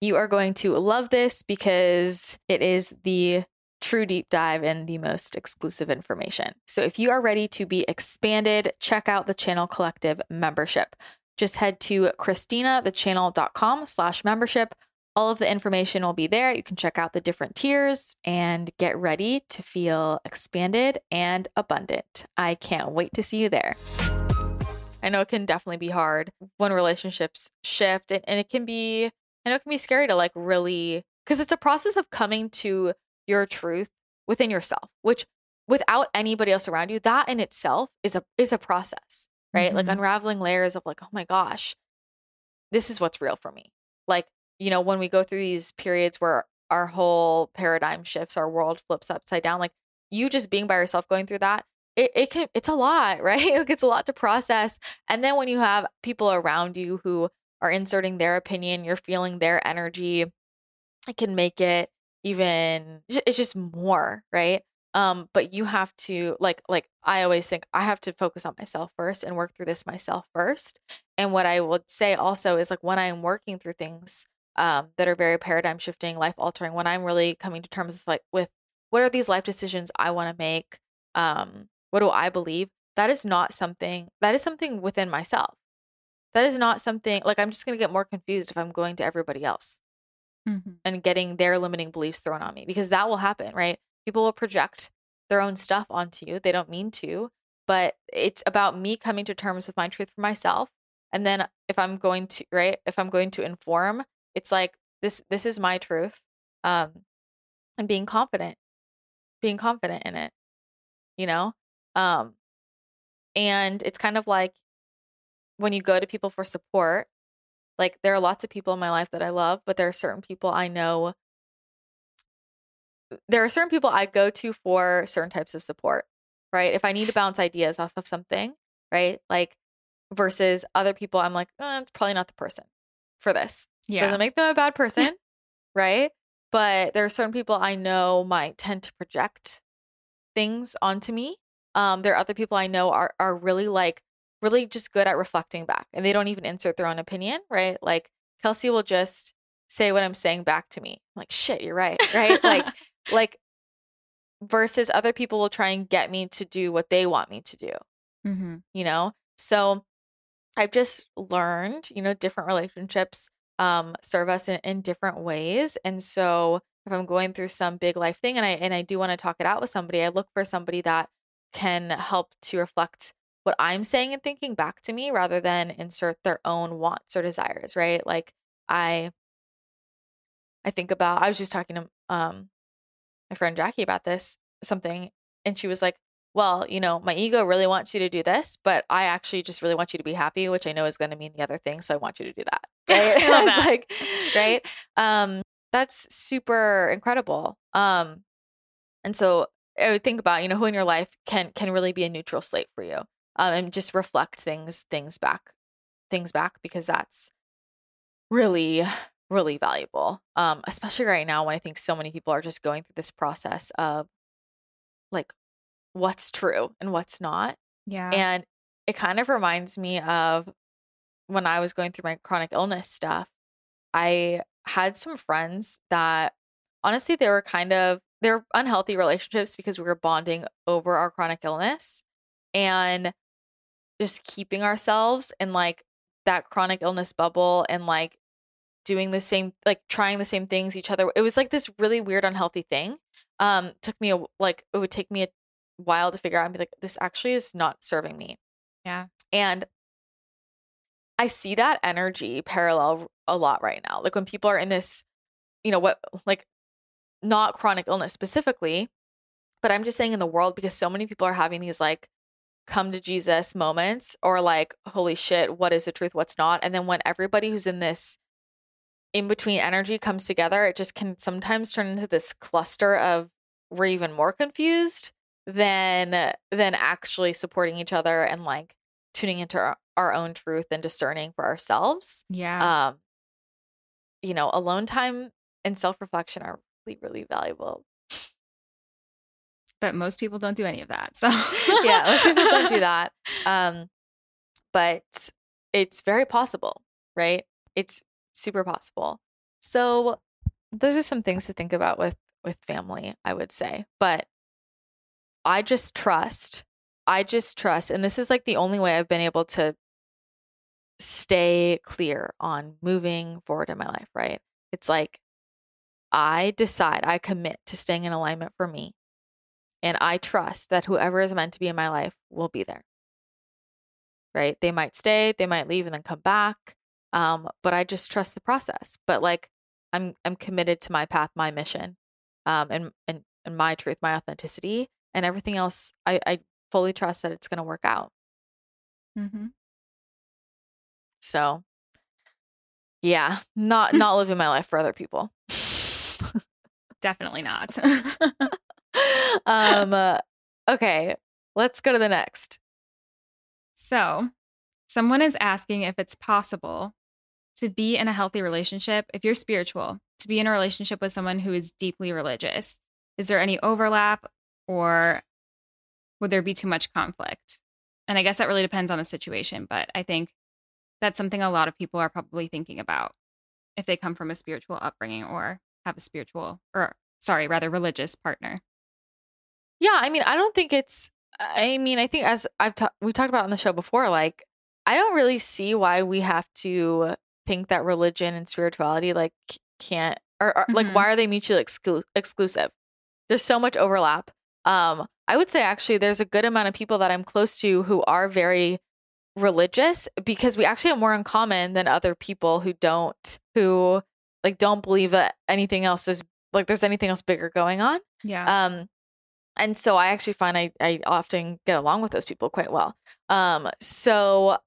you are going to love this because it is the true deep dive and the most exclusive information. So if you are ready to be expanded, check out the Channel Collective membership. Just head to christinathechannel.com slash membership All of the information will be there. You can check out the different tiers and get ready to feel expanded and abundant. I can't wait to see you there. I know it can definitely be hard when relationships shift and, and it can be I know it can be scary to like really because it's a process of coming to your truth within yourself, which without anybody else around you, that in itself is a is a process, right? Mm-hmm. Like unraveling layers of like, oh my gosh, this is what's real for me. Like you know, when we go through these periods where our whole paradigm shifts, our world flips upside down, like you just being by yourself going through that, it, it can, it's a lot, right? like it's a lot to process. And then when you have people around you who are inserting their opinion, you're feeling their energy, it can make it even, it's just more, right? Um, but you have to like like I always think I have to focus on myself first and work through this myself first. And what I would say also is like when I am working through things um, that are very paradigm shifting, life altering. When I'm really coming to terms like with what are these life decisions I want to make? Um, what do I believe? That is not something that is something within myself. That is not something like I'm just going to get more confused if I'm going to everybody else mm-hmm. and getting their limiting beliefs thrown on me because that will happen, right? People will project their own stuff onto you. They don't mean to, but it's about me coming to terms with my truth for myself. And then if I'm going to, right, if I'm going to inform it's like this this is my truth um and being confident being confident in it you know? Um and it's kind of like when you go to people for support like there are lots of people in my life that I love but there are certain people I know there are certain people I go to for certain types of support right? If I need to bounce ideas off of something right? Like versus other people I'm like oh, it's probably not the person for this yeah. Doesn't make them a bad person, right? But there are certain people I know might tend to project things onto me. Um, there are other people I know are are really like really just good at reflecting back and they don't even insert their own opinion, right? Like Kelsey will just say what I'm saying back to me. I'm like, shit, you're right. Right. like, like versus other people will try and get me to do what they want me to do. Mm-hmm. You know? So I've just learned, you know, different relationships um, serve us in, in different ways. And so if I'm going through some big life thing and I and I do want to talk it out with somebody, I look for somebody that can help to reflect what I'm saying and thinking back to me rather than insert their own wants or desires, right? Like I I think about I was just talking to um my friend Jackie about this something and she was like, well, you know, my ego really wants you to do this, but I actually just really want you to be happy, which I know is going to mean the other thing. So I want you to do that. Right. I was like, right. Um, that's super incredible. Um, and so I would think about, you know, who in your life can can really be a neutral slate for you. Um, and just reflect things, things back, things back, because that's really, really valuable. Um, especially right now when I think so many people are just going through this process of like what's true and what's not. Yeah. And it kind of reminds me of when I was going through my chronic illness stuff. I had some friends that honestly they were kind of they're unhealthy relationships because we were bonding over our chronic illness and just keeping ourselves in like that chronic illness bubble and like doing the same like trying the same things each other it was like this really weird unhealthy thing um took me a like it would take me a while to figure out and be like, this actually is not serving me. Yeah. And I see that energy parallel a lot right now. Like when people are in this, you know, what, like not chronic illness specifically, but I'm just saying in the world because so many people are having these like come to Jesus moments or like, holy shit, what is the truth? What's not? And then when everybody who's in this in between energy comes together, it just can sometimes turn into this cluster of we're even more confused than than actually supporting each other and like tuning into our, our own truth and discerning for ourselves. Yeah. Um you know, alone time and self-reflection are really really valuable. But most people don't do any of that. So yeah, most people don't do that. Um but it's very possible, right? It's super possible. So those are some things to think about with with family, I would say. But I just trust. I just trust. And this is like the only way I've been able to stay clear on moving forward in my life, right? It's like I decide, I commit to staying in alignment for me. And I trust that whoever is meant to be in my life will be there. Right? They might stay, they might leave and then come back. Um, but I just trust the process. But like I'm I'm committed to my path, my mission, um, and and and my truth, my authenticity, and everything else. I I fully trust that it's going to work out. Mm-hmm. So, yeah, not not living my life for other people. Definitely not. um. Uh, okay, let's go to the next. So, someone is asking if it's possible to be in a healthy relationship if you're spiritual, to be in a relationship with someone who is deeply religious. Is there any overlap or would there be too much conflict? And I guess that really depends on the situation, but I think that's something a lot of people are probably thinking about if they come from a spiritual upbringing or have a spiritual or sorry, rather religious partner. Yeah, I mean, I don't think it's I mean, I think as I've ta- we talked about on the show before like I don't really see why we have to think that religion and spirituality like can't or, or mm-hmm. like why are they mutually exclu- exclusive? There's so much overlap. Um I would say actually there's a good amount of people that I'm close to who are very religious because we actually have more in common than other people who don't who like don't believe that anything else is like there's anything else bigger going on. Yeah. Um and so I actually find I I often get along with those people quite well. Um so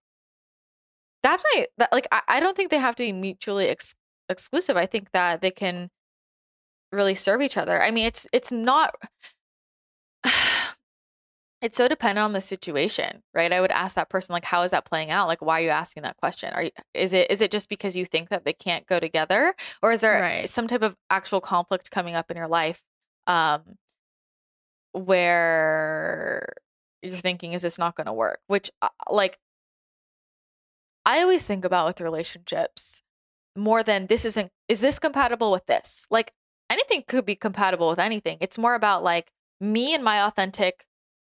that's my that like I, I don't think they have to be mutually ex- exclusive. I think that they can really serve each other. I mean, it's it's not it's so dependent on the situation, right? I would ask that person like how is that playing out? Like why are you asking that question? Are you is it is it just because you think that they can't go together or is there right. some type of actual conflict coming up in your life um where you're thinking is this not going to work? Which uh, like I always think about with relationships more than this isn't is this compatible with this? Like anything could be compatible with anything. It's more about like me and my authentic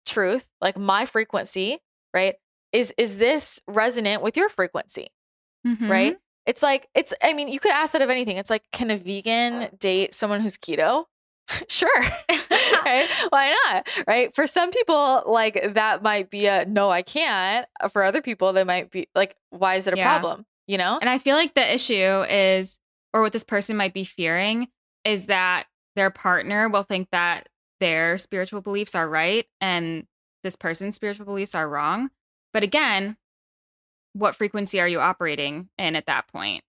truth, like my frequency, right? Is is this resonant with your frequency? Mm-hmm. Right? It's like it's I mean, you could ask that of anything. It's like can a vegan date someone who's keto? sure. right? Why not? Right? For some people like that might be a no, I can't. For other people that might be like why is it a yeah. problem? You know? And I feel like the issue is or what this person might be fearing is that their partner will think that their spiritual beliefs are right and this person's spiritual beliefs are wrong. But again, what frequency are you operating in at that point?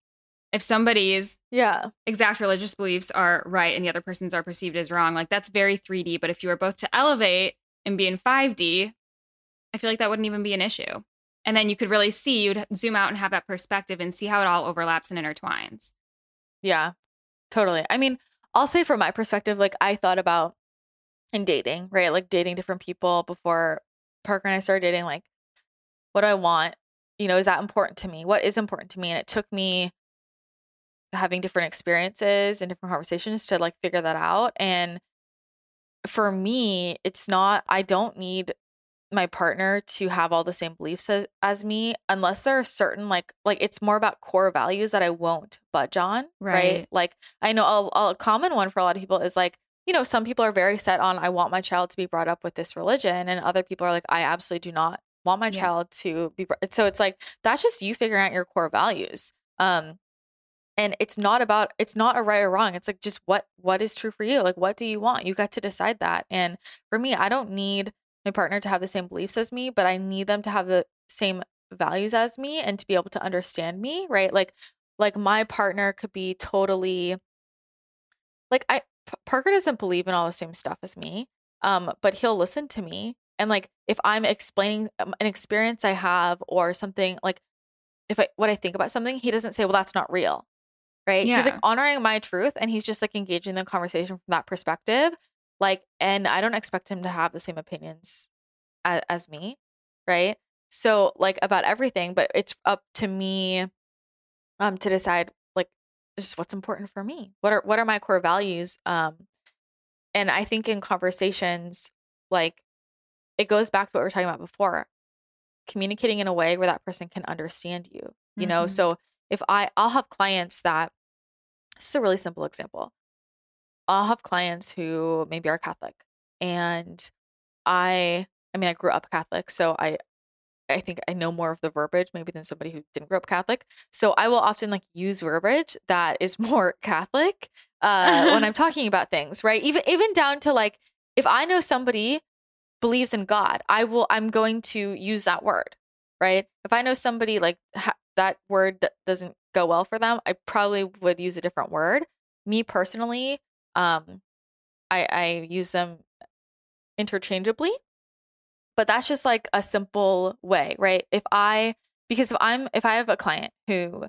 If somebody's yeah exact religious beliefs are right and the other person's are perceived as wrong, like that's very 3D. But if you were both to elevate and be in 5D, I feel like that wouldn't even be an issue. And then you could really see, you'd zoom out and have that perspective and see how it all overlaps and intertwines. Yeah, totally. I mean, I'll say from my perspective, like I thought about in dating, right? Like dating different people before Parker and I started dating, like, what do I want? You know, is that important to me? What is important to me? And it took me having different experiences and different conversations to like figure that out. And for me, it's not, I don't need my partner to have all the same beliefs as, as me unless there are certain like like it's more about core values that I won't budge on right, right? like I know a, a common one for a lot of people is like you know, some people are very set on, I want my child to be brought up with this religion. And other people are like, I absolutely do not want my yeah. child to be. So it's like, that's just you figuring out your core values. Um, and it's not about, it's not a right or wrong. It's like, just what, what is true for you? Like, what do you want? You got to decide that. And for me, I don't need my partner to have the same beliefs as me, but I need them to have the same values as me and to be able to understand me, right? Like, like my partner could be totally like I Parker doesn't believe in all the same stuff as me, um, but he'll listen to me. And like if I'm explaining um, an experience I have or something like if I what I think about something, he doesn't say, "Well, that's not real." Right? Yeah. He's like honoring my truth and he's just like engaging the conversation from that perspective. Like and I don't expect him to have the same opinions as, as me, right? So like about everything, but it's up to me um to decide just what's important for me. What are what are my core values? Um, and I think in conversations, like it goes back to what we were talking about before, communicating in a way where that person can understand you. You mm-hmm. know, so if I I'll have clients that This is a really simple example. I'll have clients who maybe are Catholic and I I mean I grew up Catholic, so I I think I know more of the verbiage maybe than somebody who didn't grow up Catholic. So I will often like use verbiage that is more Catholic uh, when I'm talking about things, right? Even even down to like if I know somebody believes in God, I will I'm going to use that word, right? If I know somebody like ha- that word d- doesn't go well for them, I probably would use a different word. Me personally, um, I I use them interchangeably but that's just like a simple way, right? If I because if I'm if I have a client who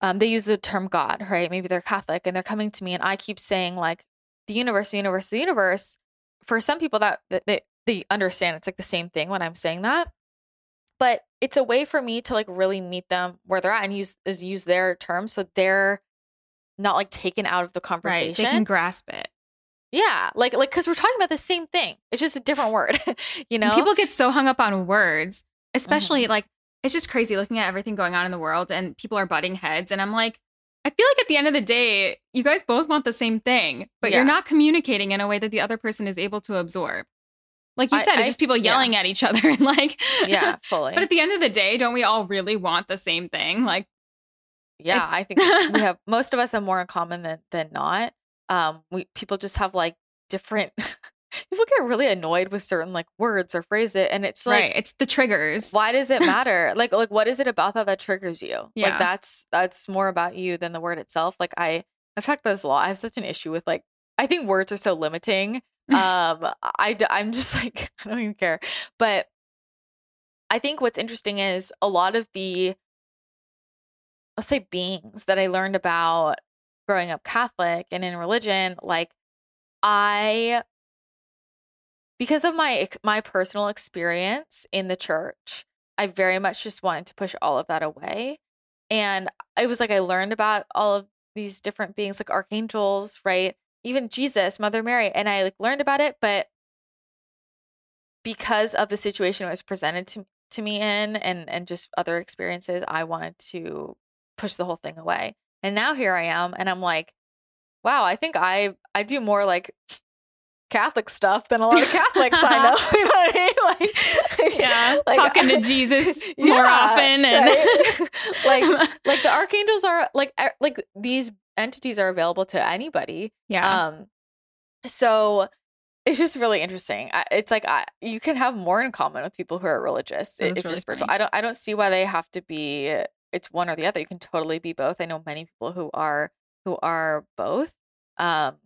um they use the term God, right? Maybe they're Catholic and they're coming to me and I keep saying like the universe, the universe, the universe. For some people that, that they they understand it's like the same thing when I'm saying that. But it's a way for me to like really meet them where they're at and use is use their terms so they're not like taken out of the conversation. Right. They can grasp it. Yeah, like like because we're talking about the same thing. It's just a different word, you know. And people get so hung up on words, especially mm-hmm. like it's just crazy looking at everything going on in the world, and people are butting heads, and I'm like, I feel like at the end of the day, you guys both want the same thing, but yeah. you're not communicating in a way that the other person is able to absorb. Like you said, I, it's just people yelling yeah. at each other and like, yeah, fully. but at the end of the day, don't we all really want the same thing? Like, yeah, I think we have most of us have more in common than than not um we people just have like different people get really annoyed with certain like words or phrases and it's like right. it's the triggers. why does it matter? Like like what is it about that that triggers you? Yeah. like that's that's more about you than the word itself. Like i i've talked about this a lot. I have such an issue with like i think words are so limiting. Um i i'm just like i don't even care. But i think what's interesting is a lot of the I'll say beings that i learned about growing up Catholic and in religion, like I because of my my personal experience in the church, I very much just wanted to push all of that away. And it was like I learned about all of these different beings like archangels, right? Even Jesus, Mother Mary, and I like learned about it, but because of the situation it was presented to to me in and and just other experiences, I wanted to push the whole thing away. And now here I am and I'm like, wow, I think I I do more like Catholic stuff than a lot of Catholics I know. you know what I mean? Like, yeah, like, talking to Jesus yeah, more often, and right? like like the archangels are like like these entities are available to anybody. Yeah. Um. So it's just really interesting. It's like I, you can have more in common with people who are religious if really you're spiritual. Funny. I don't I don't see why they have to be it's one or the other. You can totally be both. I know many people who are who are both. Um,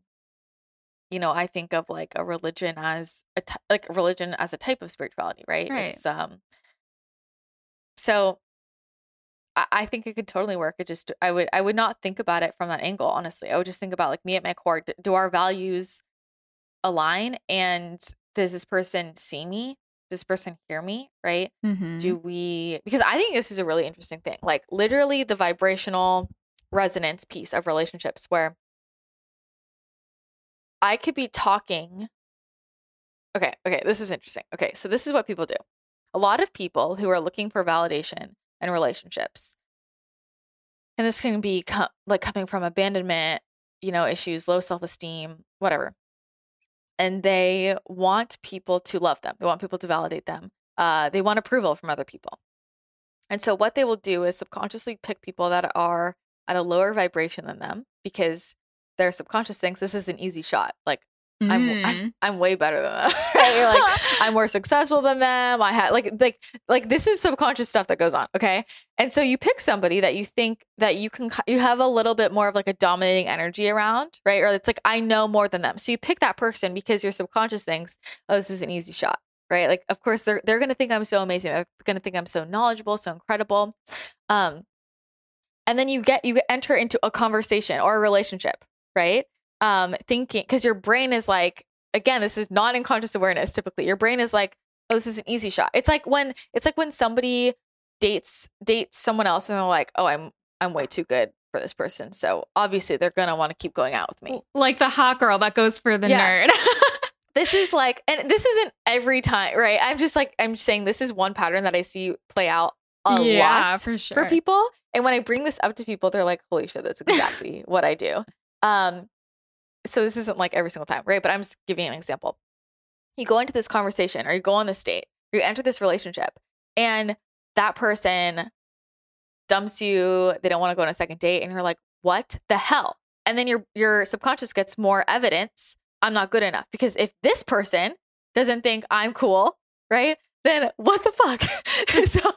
you know, I think of like a religion as a t- like religion as a type of spirituality, right? right? It's um. So, I, I think it could totally work. It just I would I would not think about it from that angle. Honestly, I would just think about like me at my core. Do our values align? And does this person see me? This person hear me? Right? Mm-hmm. Do we, because I think this is a really interesting thing. Like, literally, the vibrational resonance piece of relationships where I could be talking. Okay, okay, this is interesting. Okay, so this is what people do. A lot of people who are looking for validation in relationships, and this can be co- like coming from abandonment, you know, issues, low self esteem, whatever and they want people to love them. They want people to validate them. Uh, they want approval from other people. And so, what they will do is subconsciously pick people that are at a lower vibration than them because their subconscious thinks this is an easy shot. Like, Mm. I'm, I'm, I'm way better than them. right? Like I'm more successful than them. I had like like like this is subconscious stuff that goes on. Okay, and so you pick somebody that you think that you can you have a little bit more of like a dominating energy around, right? Or it's like I know more than them. So you pick that person because your subconscious thinks, oh, this is an easy shot, right? Like of course they're they're gonna think I'm so amazing. They're gonna think I'm so knowledgeable, so incredible. Um, and then you get you enter into a conversation or a relationship, right? Um thinking because your brain is like again this is not in conscious awareness typically your brain is like oh this is an easy shot it's like when it's like when somebody dates dates someone else and they're like oh i'm i'm way too good for this person so obviously they're gonna want to keep going out with me like the hot girl that goes for the yeah. nerd this is like and this isn't every time right i'm just like i'm saying this is one pattern that i see play out a yeah, lot for sure. for people. And when I bring this up to people, they're like, holy shit, that's exactly what I do. Um, so this isn't like every single time, right? But I'm just giving an example. You go into this conversation or you go on this date, you enter this relationship, and that person dumps you, they don't want to go on a second date, and you're like, what the hell? And then your your subconscious gets more evidence I'm not good enough. Because if this person doesn't think I'm cool, right? Then what the fuck? so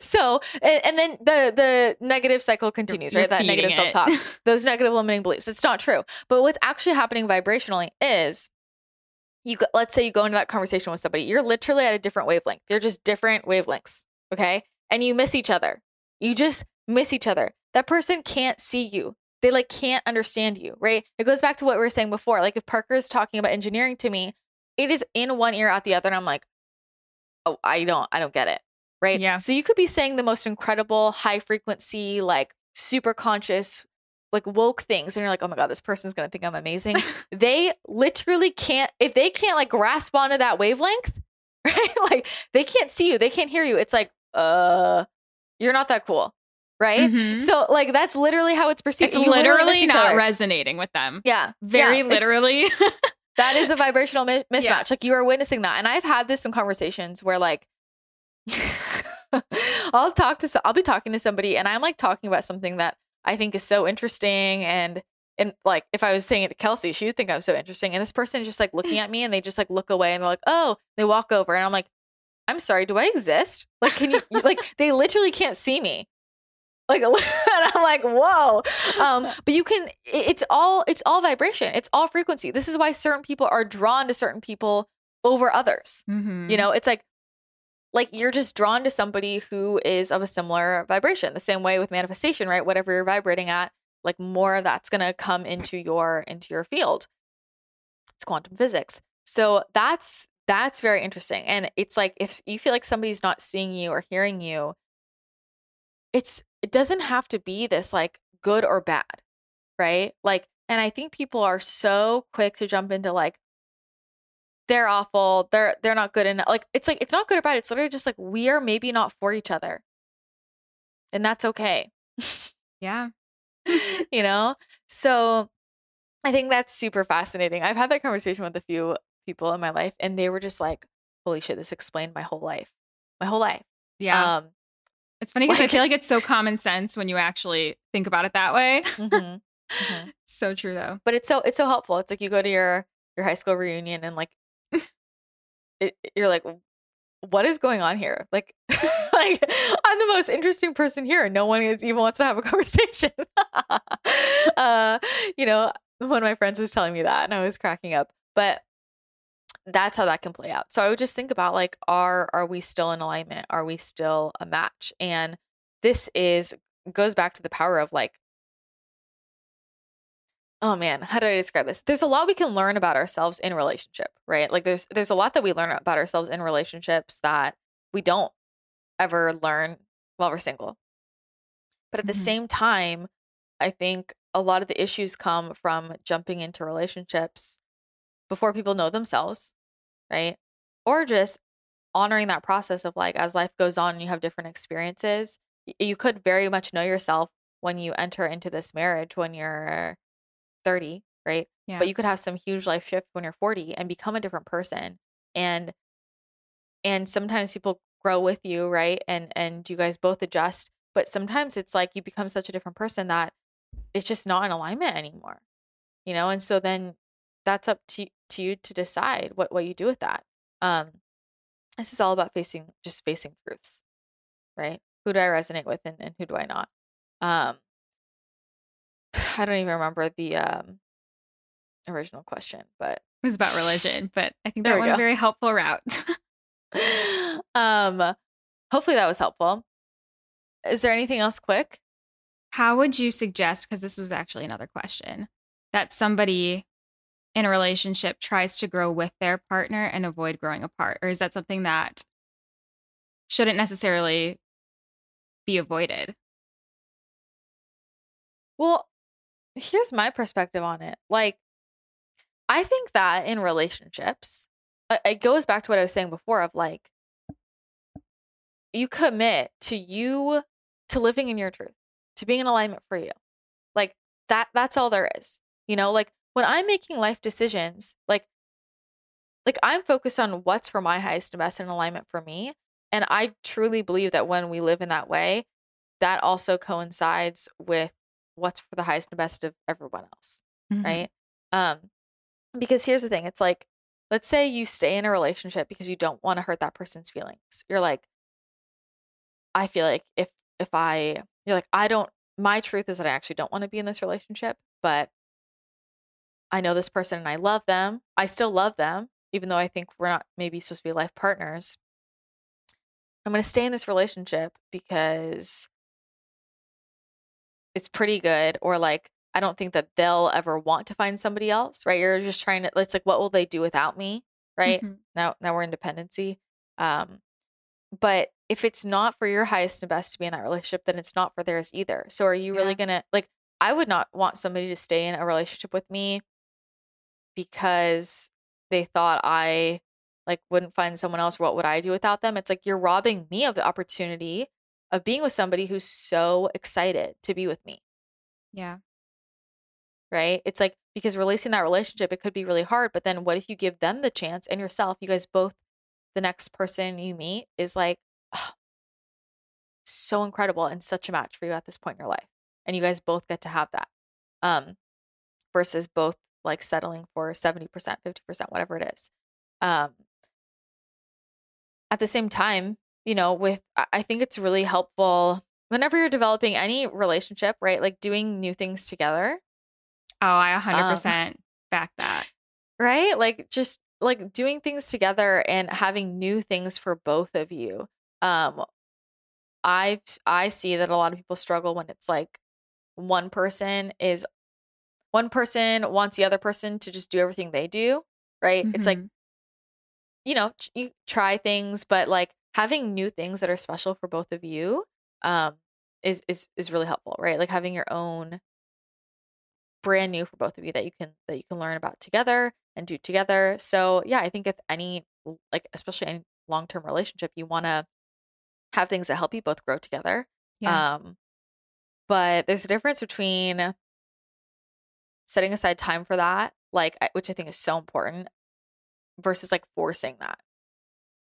so and, and, then the the negative cycle continues, right? That negative self talk, those negative limiting beliefs. It's not true. But what's actually happening vibrationally is you go, let's say you go into that conversation with somebody, you're literally at a different wavelength. They're just different wavelengths, okay? And you miss each other. You just miss each other. That person can't see you. They like can't understand you, right? It goes back to what we were saying before. Like if Parker is talking about engineering to me, it is in one ear out the other and I'm like, "Oh, I don't I don't get it." Right? Yeah. So you could be saying the most incredible high frequency like super conscious like woke things and you're like, "Oh my god, this person's going to think I'm amazing." they literally can't if they can't like grasp onto that wavelength, right? like they can't see you, they can't hear you. It's like, "Uh, you're not that cool." Right? Mhm. So like that's literally how it's perceived. It's literally miss not other. resonating with them. Yeah. Very yeah, literally. that is a vibrational mi- mismatch. Yeah. Like you are witnessing that. And I've had this in conversations where like I'll talk to I'll be talking to somebody and I'm like talking about something that I think is so interesting and and like if I was saying it to Kelsey, she would think I'm so interesting. And this person is just like looking at me and they just like look away and they're like, oh, they walk over and I'm like, I'm sorry, do I exist? Like, can you like they literally can't see me. Like and I'm like, whoa. Um, but you can it- it's all it's all vibration. It's all frequency. This is why certain people are drawn to certain people over others. Mhm. You know, it's like like you're just drawn to somebody who is of a similar vibration. The same way with manifestation, right? Whatever you're vibrating at, like more of that's going to come into your into your field. It's quantum physics. So that's that's very interesting. And it's like if you feel like somebody's not seeing you or hearing you, it's it doesn't have to be this like good or bad, right? Like and I think people are so quick to jump into like they're awful, they're they're not good enough. Like it's like it's not good or bad. It's literally just like we are maybe not for each other. And that's okay. yeah. you know? So I think that's super fascinating. I've had that conversation with a few people in my life and they were just like, holy shit, this explained my whole life. My whole life. Yeah. Um it's funny because like- I feel like it's so common sense when you actually think about it that way. mhm, mhm. so true though. But it's so it's so helpful. It's like you go to your your high school reunion and like it, you're like what is going on here? Like like I'm the most interesting person here. And no one is even wants to have a conversation. uh, you know, one of my friends was telling me that and I was cracking up. But that's how that can play out. So I would just think about like are are we still in alignment? Are we still a match? And this is goes back to the power of like oh man how do i describe this there's a lot we can learn about ourselves in relationship right like there's there's a lot that we learn about ourselves in relationships that we don't ever learn while we're single but at the Mhm. same time i think a lot of the issues come from jumping into relationships before people know themselves right? Or just honoring that process of like as life goes on and you have different experiences you could very much know yourself when you enter into this marriage when you're 30 right? Yeah. but you could have some huge life shift when you're 40 and become a different person. And and sometimes people grow with you right? And and you guys both adjust but sometimes it's like you become such a different person that it's just not in alignment anymore you know? And so then that's up to to you to decide what what you do with that. Um this is all about facing just facing truths right? Who do i resonate with and, and who do i not? Um i don't even remember the um original question but It was about religion, but I think that went a very helpful route. um hopefully that was helpful. Is there anything else quick? How would you suggest, because this was actually another question, that somebody in a relationship tries to grow with their partner and avoid growing apart? Or is that something that shouldn't necessarily be avoided? Well, here's my perspective on it. Like, I think that in relationships, it goes back to what I was saying before of like, you commit to you to living in your truth, to being in alignment for you. Like that that's all there is. You know, like when I'm making life decisions, like like I'm focused on what's for my highest and best in alignment for me. And I truly believe that when we live in that way, that also coincides with what's for the highest and best of everyone else. Mm-hmm. Right. Um, because here's the thing it's like, let's say you stay in a relationship because you don't want to hurt that person's feelings. You're like, I feel like if, if I, you're like, I don't, my truth is that I actually don't want to be in this relationship, but I know this person and I love them. I still love them, even though I think we're not maybe supposed to be life partners. I'm going to stay in this relationship because it's pretty good or like I don't think that they'll ever want to find somebody else, right? You're just trying to it's like what will they do without me, right? Mm-hmm. Now now we're in dependency. Um but if it's not for your highest and best to be in that relationship, then it's not for theirs either. So are you really going to like I would not want somebody to stay in a relationship with me because they thought I like wouldn't find someone else. What would I do without them? It's like you're robbing me of the opportunity of being with somebody who's so excited to be with me. Yeah. Right? It's like because releasing that relationship, it could be really hard. But then what if you give them the chance and yourself, you guys both, the next person you meet is like, oh, so incredible and such a match for you at this point in your life. And you guys both get to have that. Um, versus both like settling for 70%, 50%, whatever it is. Um, at the same time, you know, with, I think it's really helpful whenever you're developing any relationship, right? Like doing new things together. Oh, I 100% um, back that. Right? Like just like doing things together and having new things for both of you. Um I I see that a lot of people struggle when it's like one person is one person wants the other person to just do everything they do, right? Mm-hmm. It's like mm-hmm. you know, you try things but like having new things that are special for both of you um is is is really helpful, right? Like having your own brand new for both of you that you can that you can learn about together and do together. So, yeah, I think if any like especially any long-term relationship, you want to have things that help you both grow together. Yeah. Um but there's a difference between setting aside time for that, like which I think is so important versus like forcing that.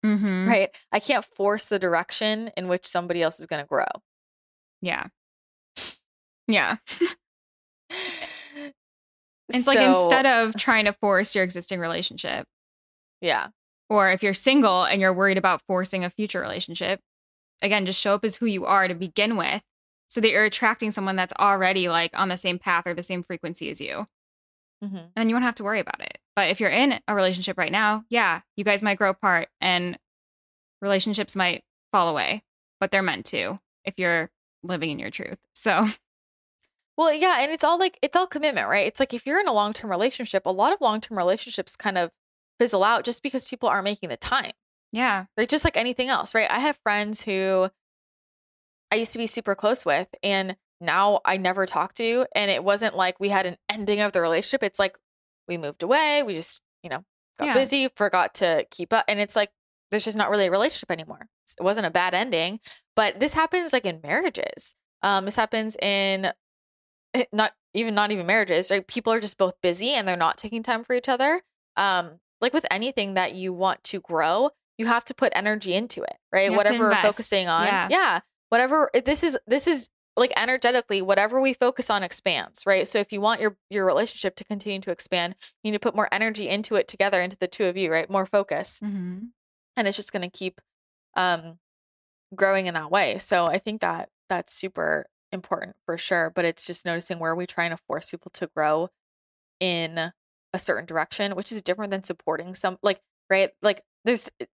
Mm-hmm. Right? I can't force the direction in which somebody else is going to grow. Yeah. Yeah. it's so, like instead of trying to force your existing relationship. Yeah. Or if you're single and you're worried about forcing a future relationship, again, just show up as who you are to begin with so that you're attracting someone that's already like on the same path or the same frequency as you. Mm-hmm. And you won't have to worry about it. But if you're in a relationship right now, yeah, you guys might grow apart and relationships might fall away, but they're meant to if you're living in your truth. So, well, yeah, and it's all like it's all commitment, right? It's like if you're in a long-term relationship, a lot of long-term relationships kind of fizzle out just because people aren't making the time. Yeah. Right, just like anything else, right? I have friends who I used to be super close with and now I never talk to and it wasn't like we had an ending of the relationship. It's like we moved away, we just, you know, got yeah. busy, forgot to keep up and it's like there's just not really a relationship anymore. It wasn't a bad ending, but this happens like in marriages. Um, this happens in eh, not even not even marriages, right? People are just both busy and they're not taking time for each other. Um, like with anything that you want to grow, you have to put energy into it, right? Whatever we're focusing on. Yeah. yeah. Whatever this is this is like energetically whatever we focus on expands right? So if you want your your relationship to continue to expand you need to put more energy into it together into the two of you right? More focus. Mm-hmm. And it's just going to keep um growing in that way. So i think that that's super important for sure but it's just noticing where are we trying to force people to grow in a certain direction which is different than supporting some like right? Like there's eh,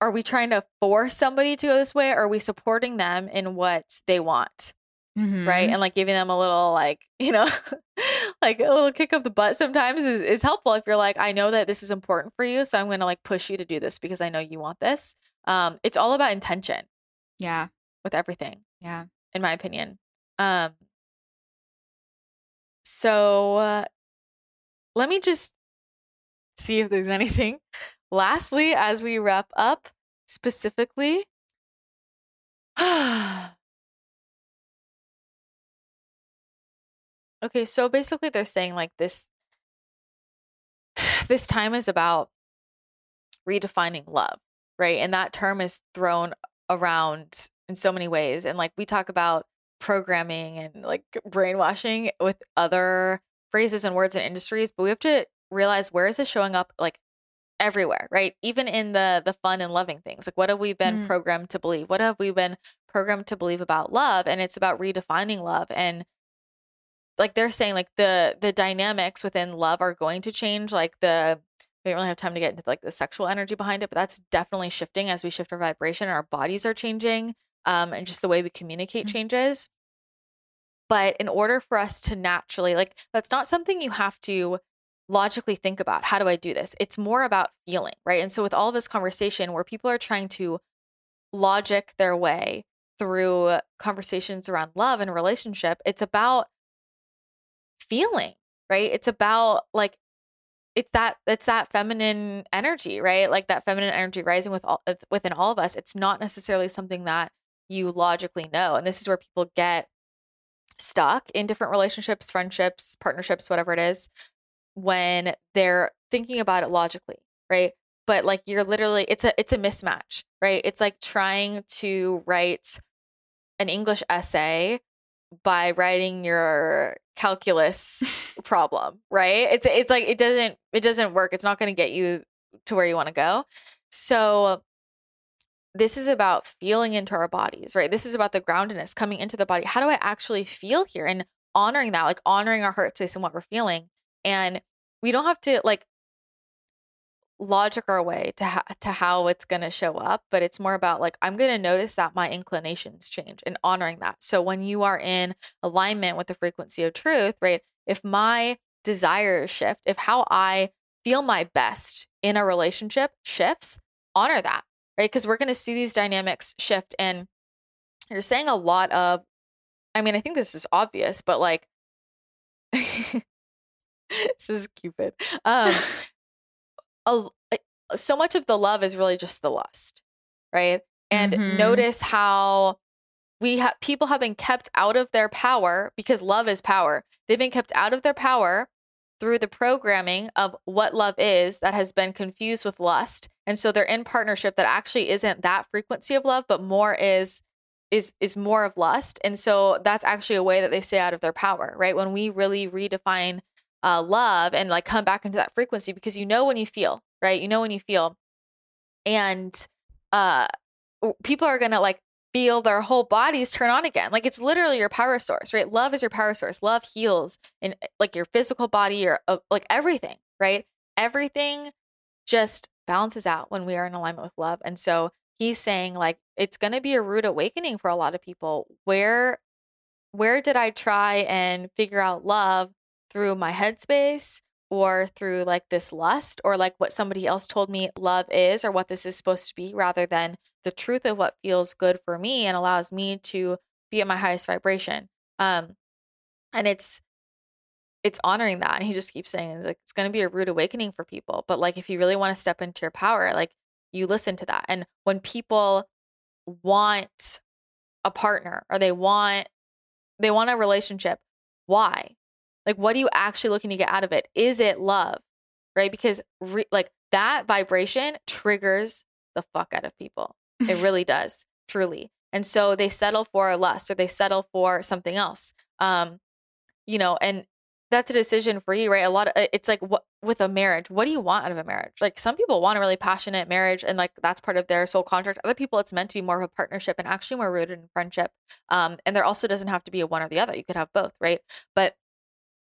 are we trying to force somebody to go this way or are we supporting them in what they want? Mm-hmm. right and like giving them a little like you know like a little kick of the butt sometimes is, is helpful if you're like i know that this is important for you so i'm going to like push you to do this because i know you want this. Um it's all about intention yeah. with everything yeah. in my opinion. Um so uh, let me just see if there's anything lastly as we wrap up specifically okay, so basically they're saying like this this time is about redefining love, right? And that term is thrown around in so many ways. And like we talk about programming and like brainwashing with other phrases and words and industries, but we have to realize where is this showing up like everywhere, right? Even in the the fun and loving things. Like what have we been mm. programmed to believe? What have we been programmed to believe about love? And it's about redefining love and like they're saying like the the dynamics within love are going to change like the we don't really have time to get into like the sexual energy behind it but that's definitely shifting as we shift our vibration and our bodies are changing um, and just the way we communicate mm-hmm. changes but in order for us to naturally like that's not something you have to logically think about how do i do this it's more about feeling right and so with all of this conversation where people are trying to logic their way through conversations around love and relationship it's about feeling, right? It's about like it's that it's that feminine energy, right? Like that feminine energy rising with all within all of us. It's not necessarily something that you logically know. And this is where people get stuck in different relationships, friendships, partnerships, whatever it is, when they're thinking about it logically, right? But like you're literally it's a it's a mismatch, right? It's like trying to write an English essay by writing your calculus problem, right? It's it's like it doesn't it doesn't work. It's not going to get you to where you want to go. So this is about feeling into our bodies, right? This is about the groundedness coming into the body. How do I actually feel here and honoring that, like honoring our heart space and what we're feeling. And we don't have to like logic our way to ha- to how it's going to show up but it's more about like i'm going to notice that my inclinations change and honoring that. So when you are in alignment with the frequency of truth right if my desires shift if how i feel my best in a relationship shifts honor that right? Because we're going to see these dynamics shift and you're saying a lot of i mean i think this is obvious but like this is cupid um a, so much of the love is really just the lust, right? And mm-hmm. notice how we have people have been kept out of their power because love is power. They've been kept out of their power through the programming of what love is that has been confused with lust. And so they're in partnership that actually isn't that frequency of love, but more is is is more of lust. And so that's actually a way that they stay out of their power, right? When we really redefine uh, love and like come back into that frequency because you know when you feel right? You know when you feel. And uh people are gonna like feel their whole bodies turn on again. Like it's literally your power source right? Love is your power source. Love heals in eh, like your physical body or uh, like everything right? Everything just balances out when we are in alignment with love. And so he's saying like it's going to be a rude awakening for a lot of people. Where where did i try and figure out love through my headspace or through like this lust or like what somebody else told me love is or what this is supposed to be rather than the truth of what feels good for me and allows me to be at my highest vibration. Um and it's it's honoring that and he just keeps saying like it's going to be a rude awakening for people but like if you really want to step into your power like you listen to that and when people want a partner or they want they want a relationship why like, what are you actually looking to get out of it? Is it love? Right? Because, re- like, that vibration triggers the fuck out of people. It really does, truly. And so they settle for lust or they settle for something else. Um, you know, and that's a decision for you, right? A lot of it's like what with a marriage, what do you want out of a marriage? Like some people want a really passionate marriage and like that's part of their soul contract. Other people it's meant to be more of a partnership and actually more rooted in friendship. Um, and there also doesn't have to be a one or the other. You could have both, right? But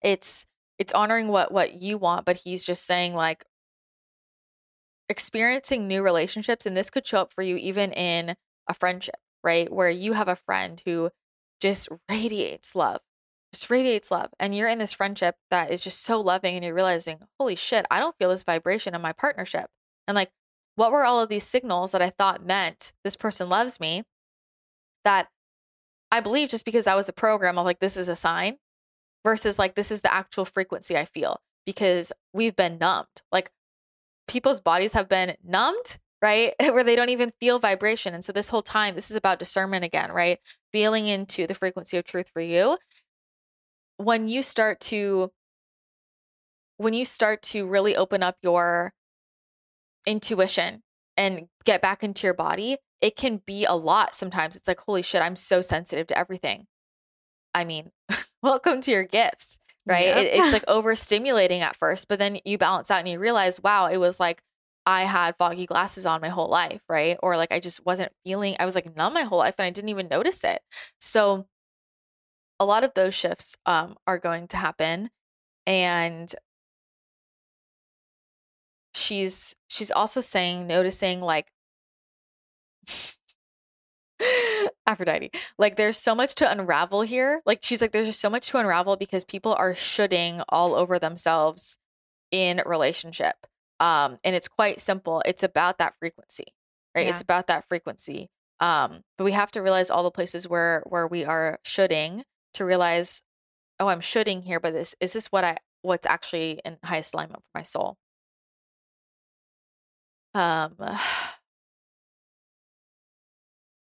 it's it's honoring what what you want but he's just saying like experiencing new relationships and this could show up for you even in a friendship right? Where you have a friend who just radiates love just radiates love and you're in this friendship that is just so loving and you're realizing holy shit i don't feel this vibration in my partnership. And like what were all of these signals that i thought meant this person loves me that i believe just because that was a program of like this is a sign versus like this is the actual frequency I feel because we've been numbed. Like people's bodies have been numbed right? Where they don't even feel vibration. And so this whole time, this is about discernment again, right? Feeling into the frequency of truth for you. When you start to when you start to really open up your intuition and get back into your body, it can be a lot sometimes. It's like, holy shit, I'm so sensitive to everything. I mean, welcome to your gifts, right? Yep. It, it's like overstimulating at first, but then you balance out and you realize, wow, it was like I had foggy glasses on my whole life, right? Or like I just wasn't feeling, I was like numb my whole life and I didn't even notice it. So a lot of those shifts um, are going to happen. And she's she's also saying noticing like Aphrodite. Like there's so much to unravel here. Like she's like there's just so much to unravel because people are shooting all over themselves in relationship. Um and it's quite simple. It's about that frequency. Right? Yeah. It's about that frequency. Um but we have to realize all the places where where we are shooting to realize oh, I'm shooting here, but this is this what I what's actually in highest alignment for my soul. Um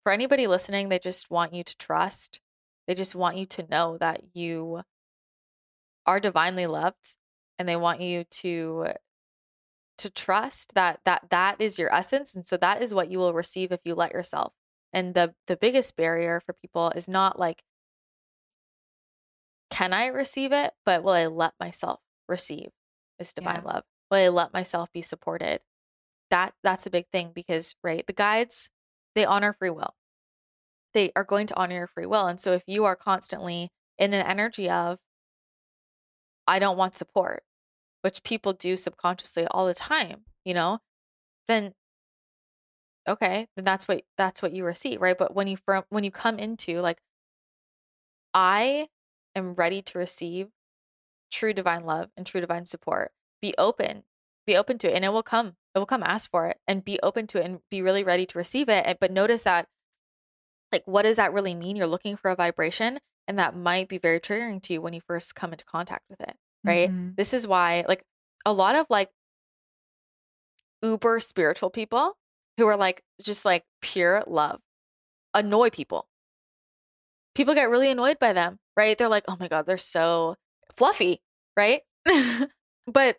for anybody listening, they just want you to trust. They just want you to know that you are divinely loved and they want you to to trust that that that is your essence and so that is what you will receive if you let yourself. And the the biggest barrier for people is not like can I receive it, but will I let myself receive this divine yeah. love? Will I let myself be supported? That that's a big thing because right, the guides they honor free will. They are going to honor your free will. And so if you are constantly in an energy of, I don't want support, which people do subconsciously all the time, you know, then okay, then that's what that's what you receive, right? But when you from when you come into like I am ready to receive true divine love and true divine support. Be open. Be open to it and it will come it will come ask for it and be open to it and be really ready to receive it but notice that like what does that really mean? You're looking for a vibration and that might be very triggering to you when you first come into contact with it right? Mm-hmm. this is why like a lot of like uber spiritual people who are like just like pure love annoy people. People get really annoyed by them right? They're like oh my god they're so fluffy right? But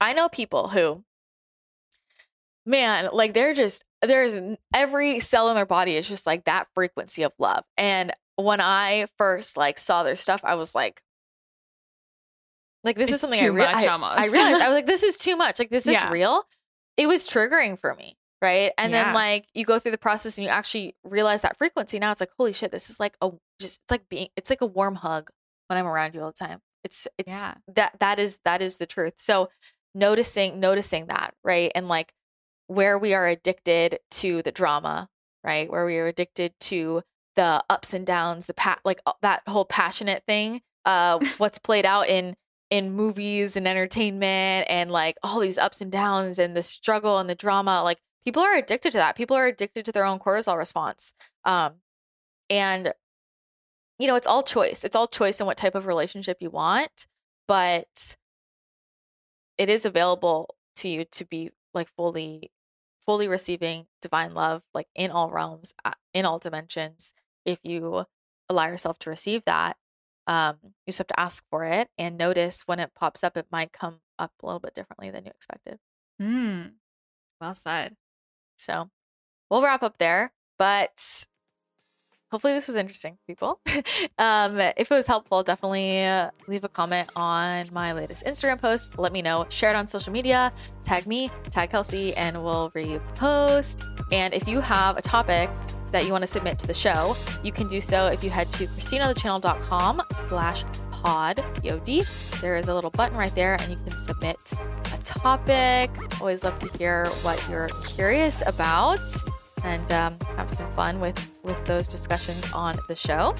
i know people who man, like they're just there's every cell in their body is just like that frequency of love. And when I first like saw their stuff, I was like, like this it's is something I, re- I, I, realized. I was like, this is too much. Like this is real. It was triggering for me, right? And yeah. then like you go through the process and you actually realize that frequency. Now it's like, holy shit, this is like a just it's like being it's like a warm hug when I'm around you all the time. It's it's yeah. that that is that is the truth. So noticing noticing that, right? And like where we are addicted to the drama, right? Where we are addicted to the ups and downs, the pat like uh, that whole passionate thing, uh what's played out in in movies and entertainment and like all these ups and downs and the struggle and the drama, like people are addicted to that. People are addicted to their own cortisol response. Um and you know, it's all choice. It's all choice in what type of relationship you want, but it is available to you to be like fully fully receiving divine love, like in all realms, in all dimensions. If you allow yourself to receive that, um, you just have to ask for it and notice when it pops up, it might come up a little bit differently than you expected. Mm, well said. So we'll wrap up there, but hopefully this was interesting people. Um, if it was helpful definitely leave a comment on my latest instagram post. Let me know. Share it on social media. Tag me tag kelsey and we'll repost. And if you have a topic that you want to submit to the show you can do so if you head to christinathechannel.com slash pod pod there is a little button right there and you can submit a topic. Always love to hear what you're curious about and um, have some fun with with those discussions on the show.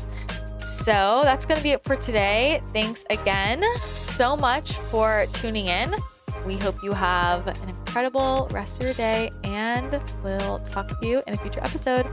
So that's going to be it for today. Thanks again so much for tuning in. We hope you have an incredible rest of your day, and we'll talk to you in a future episode.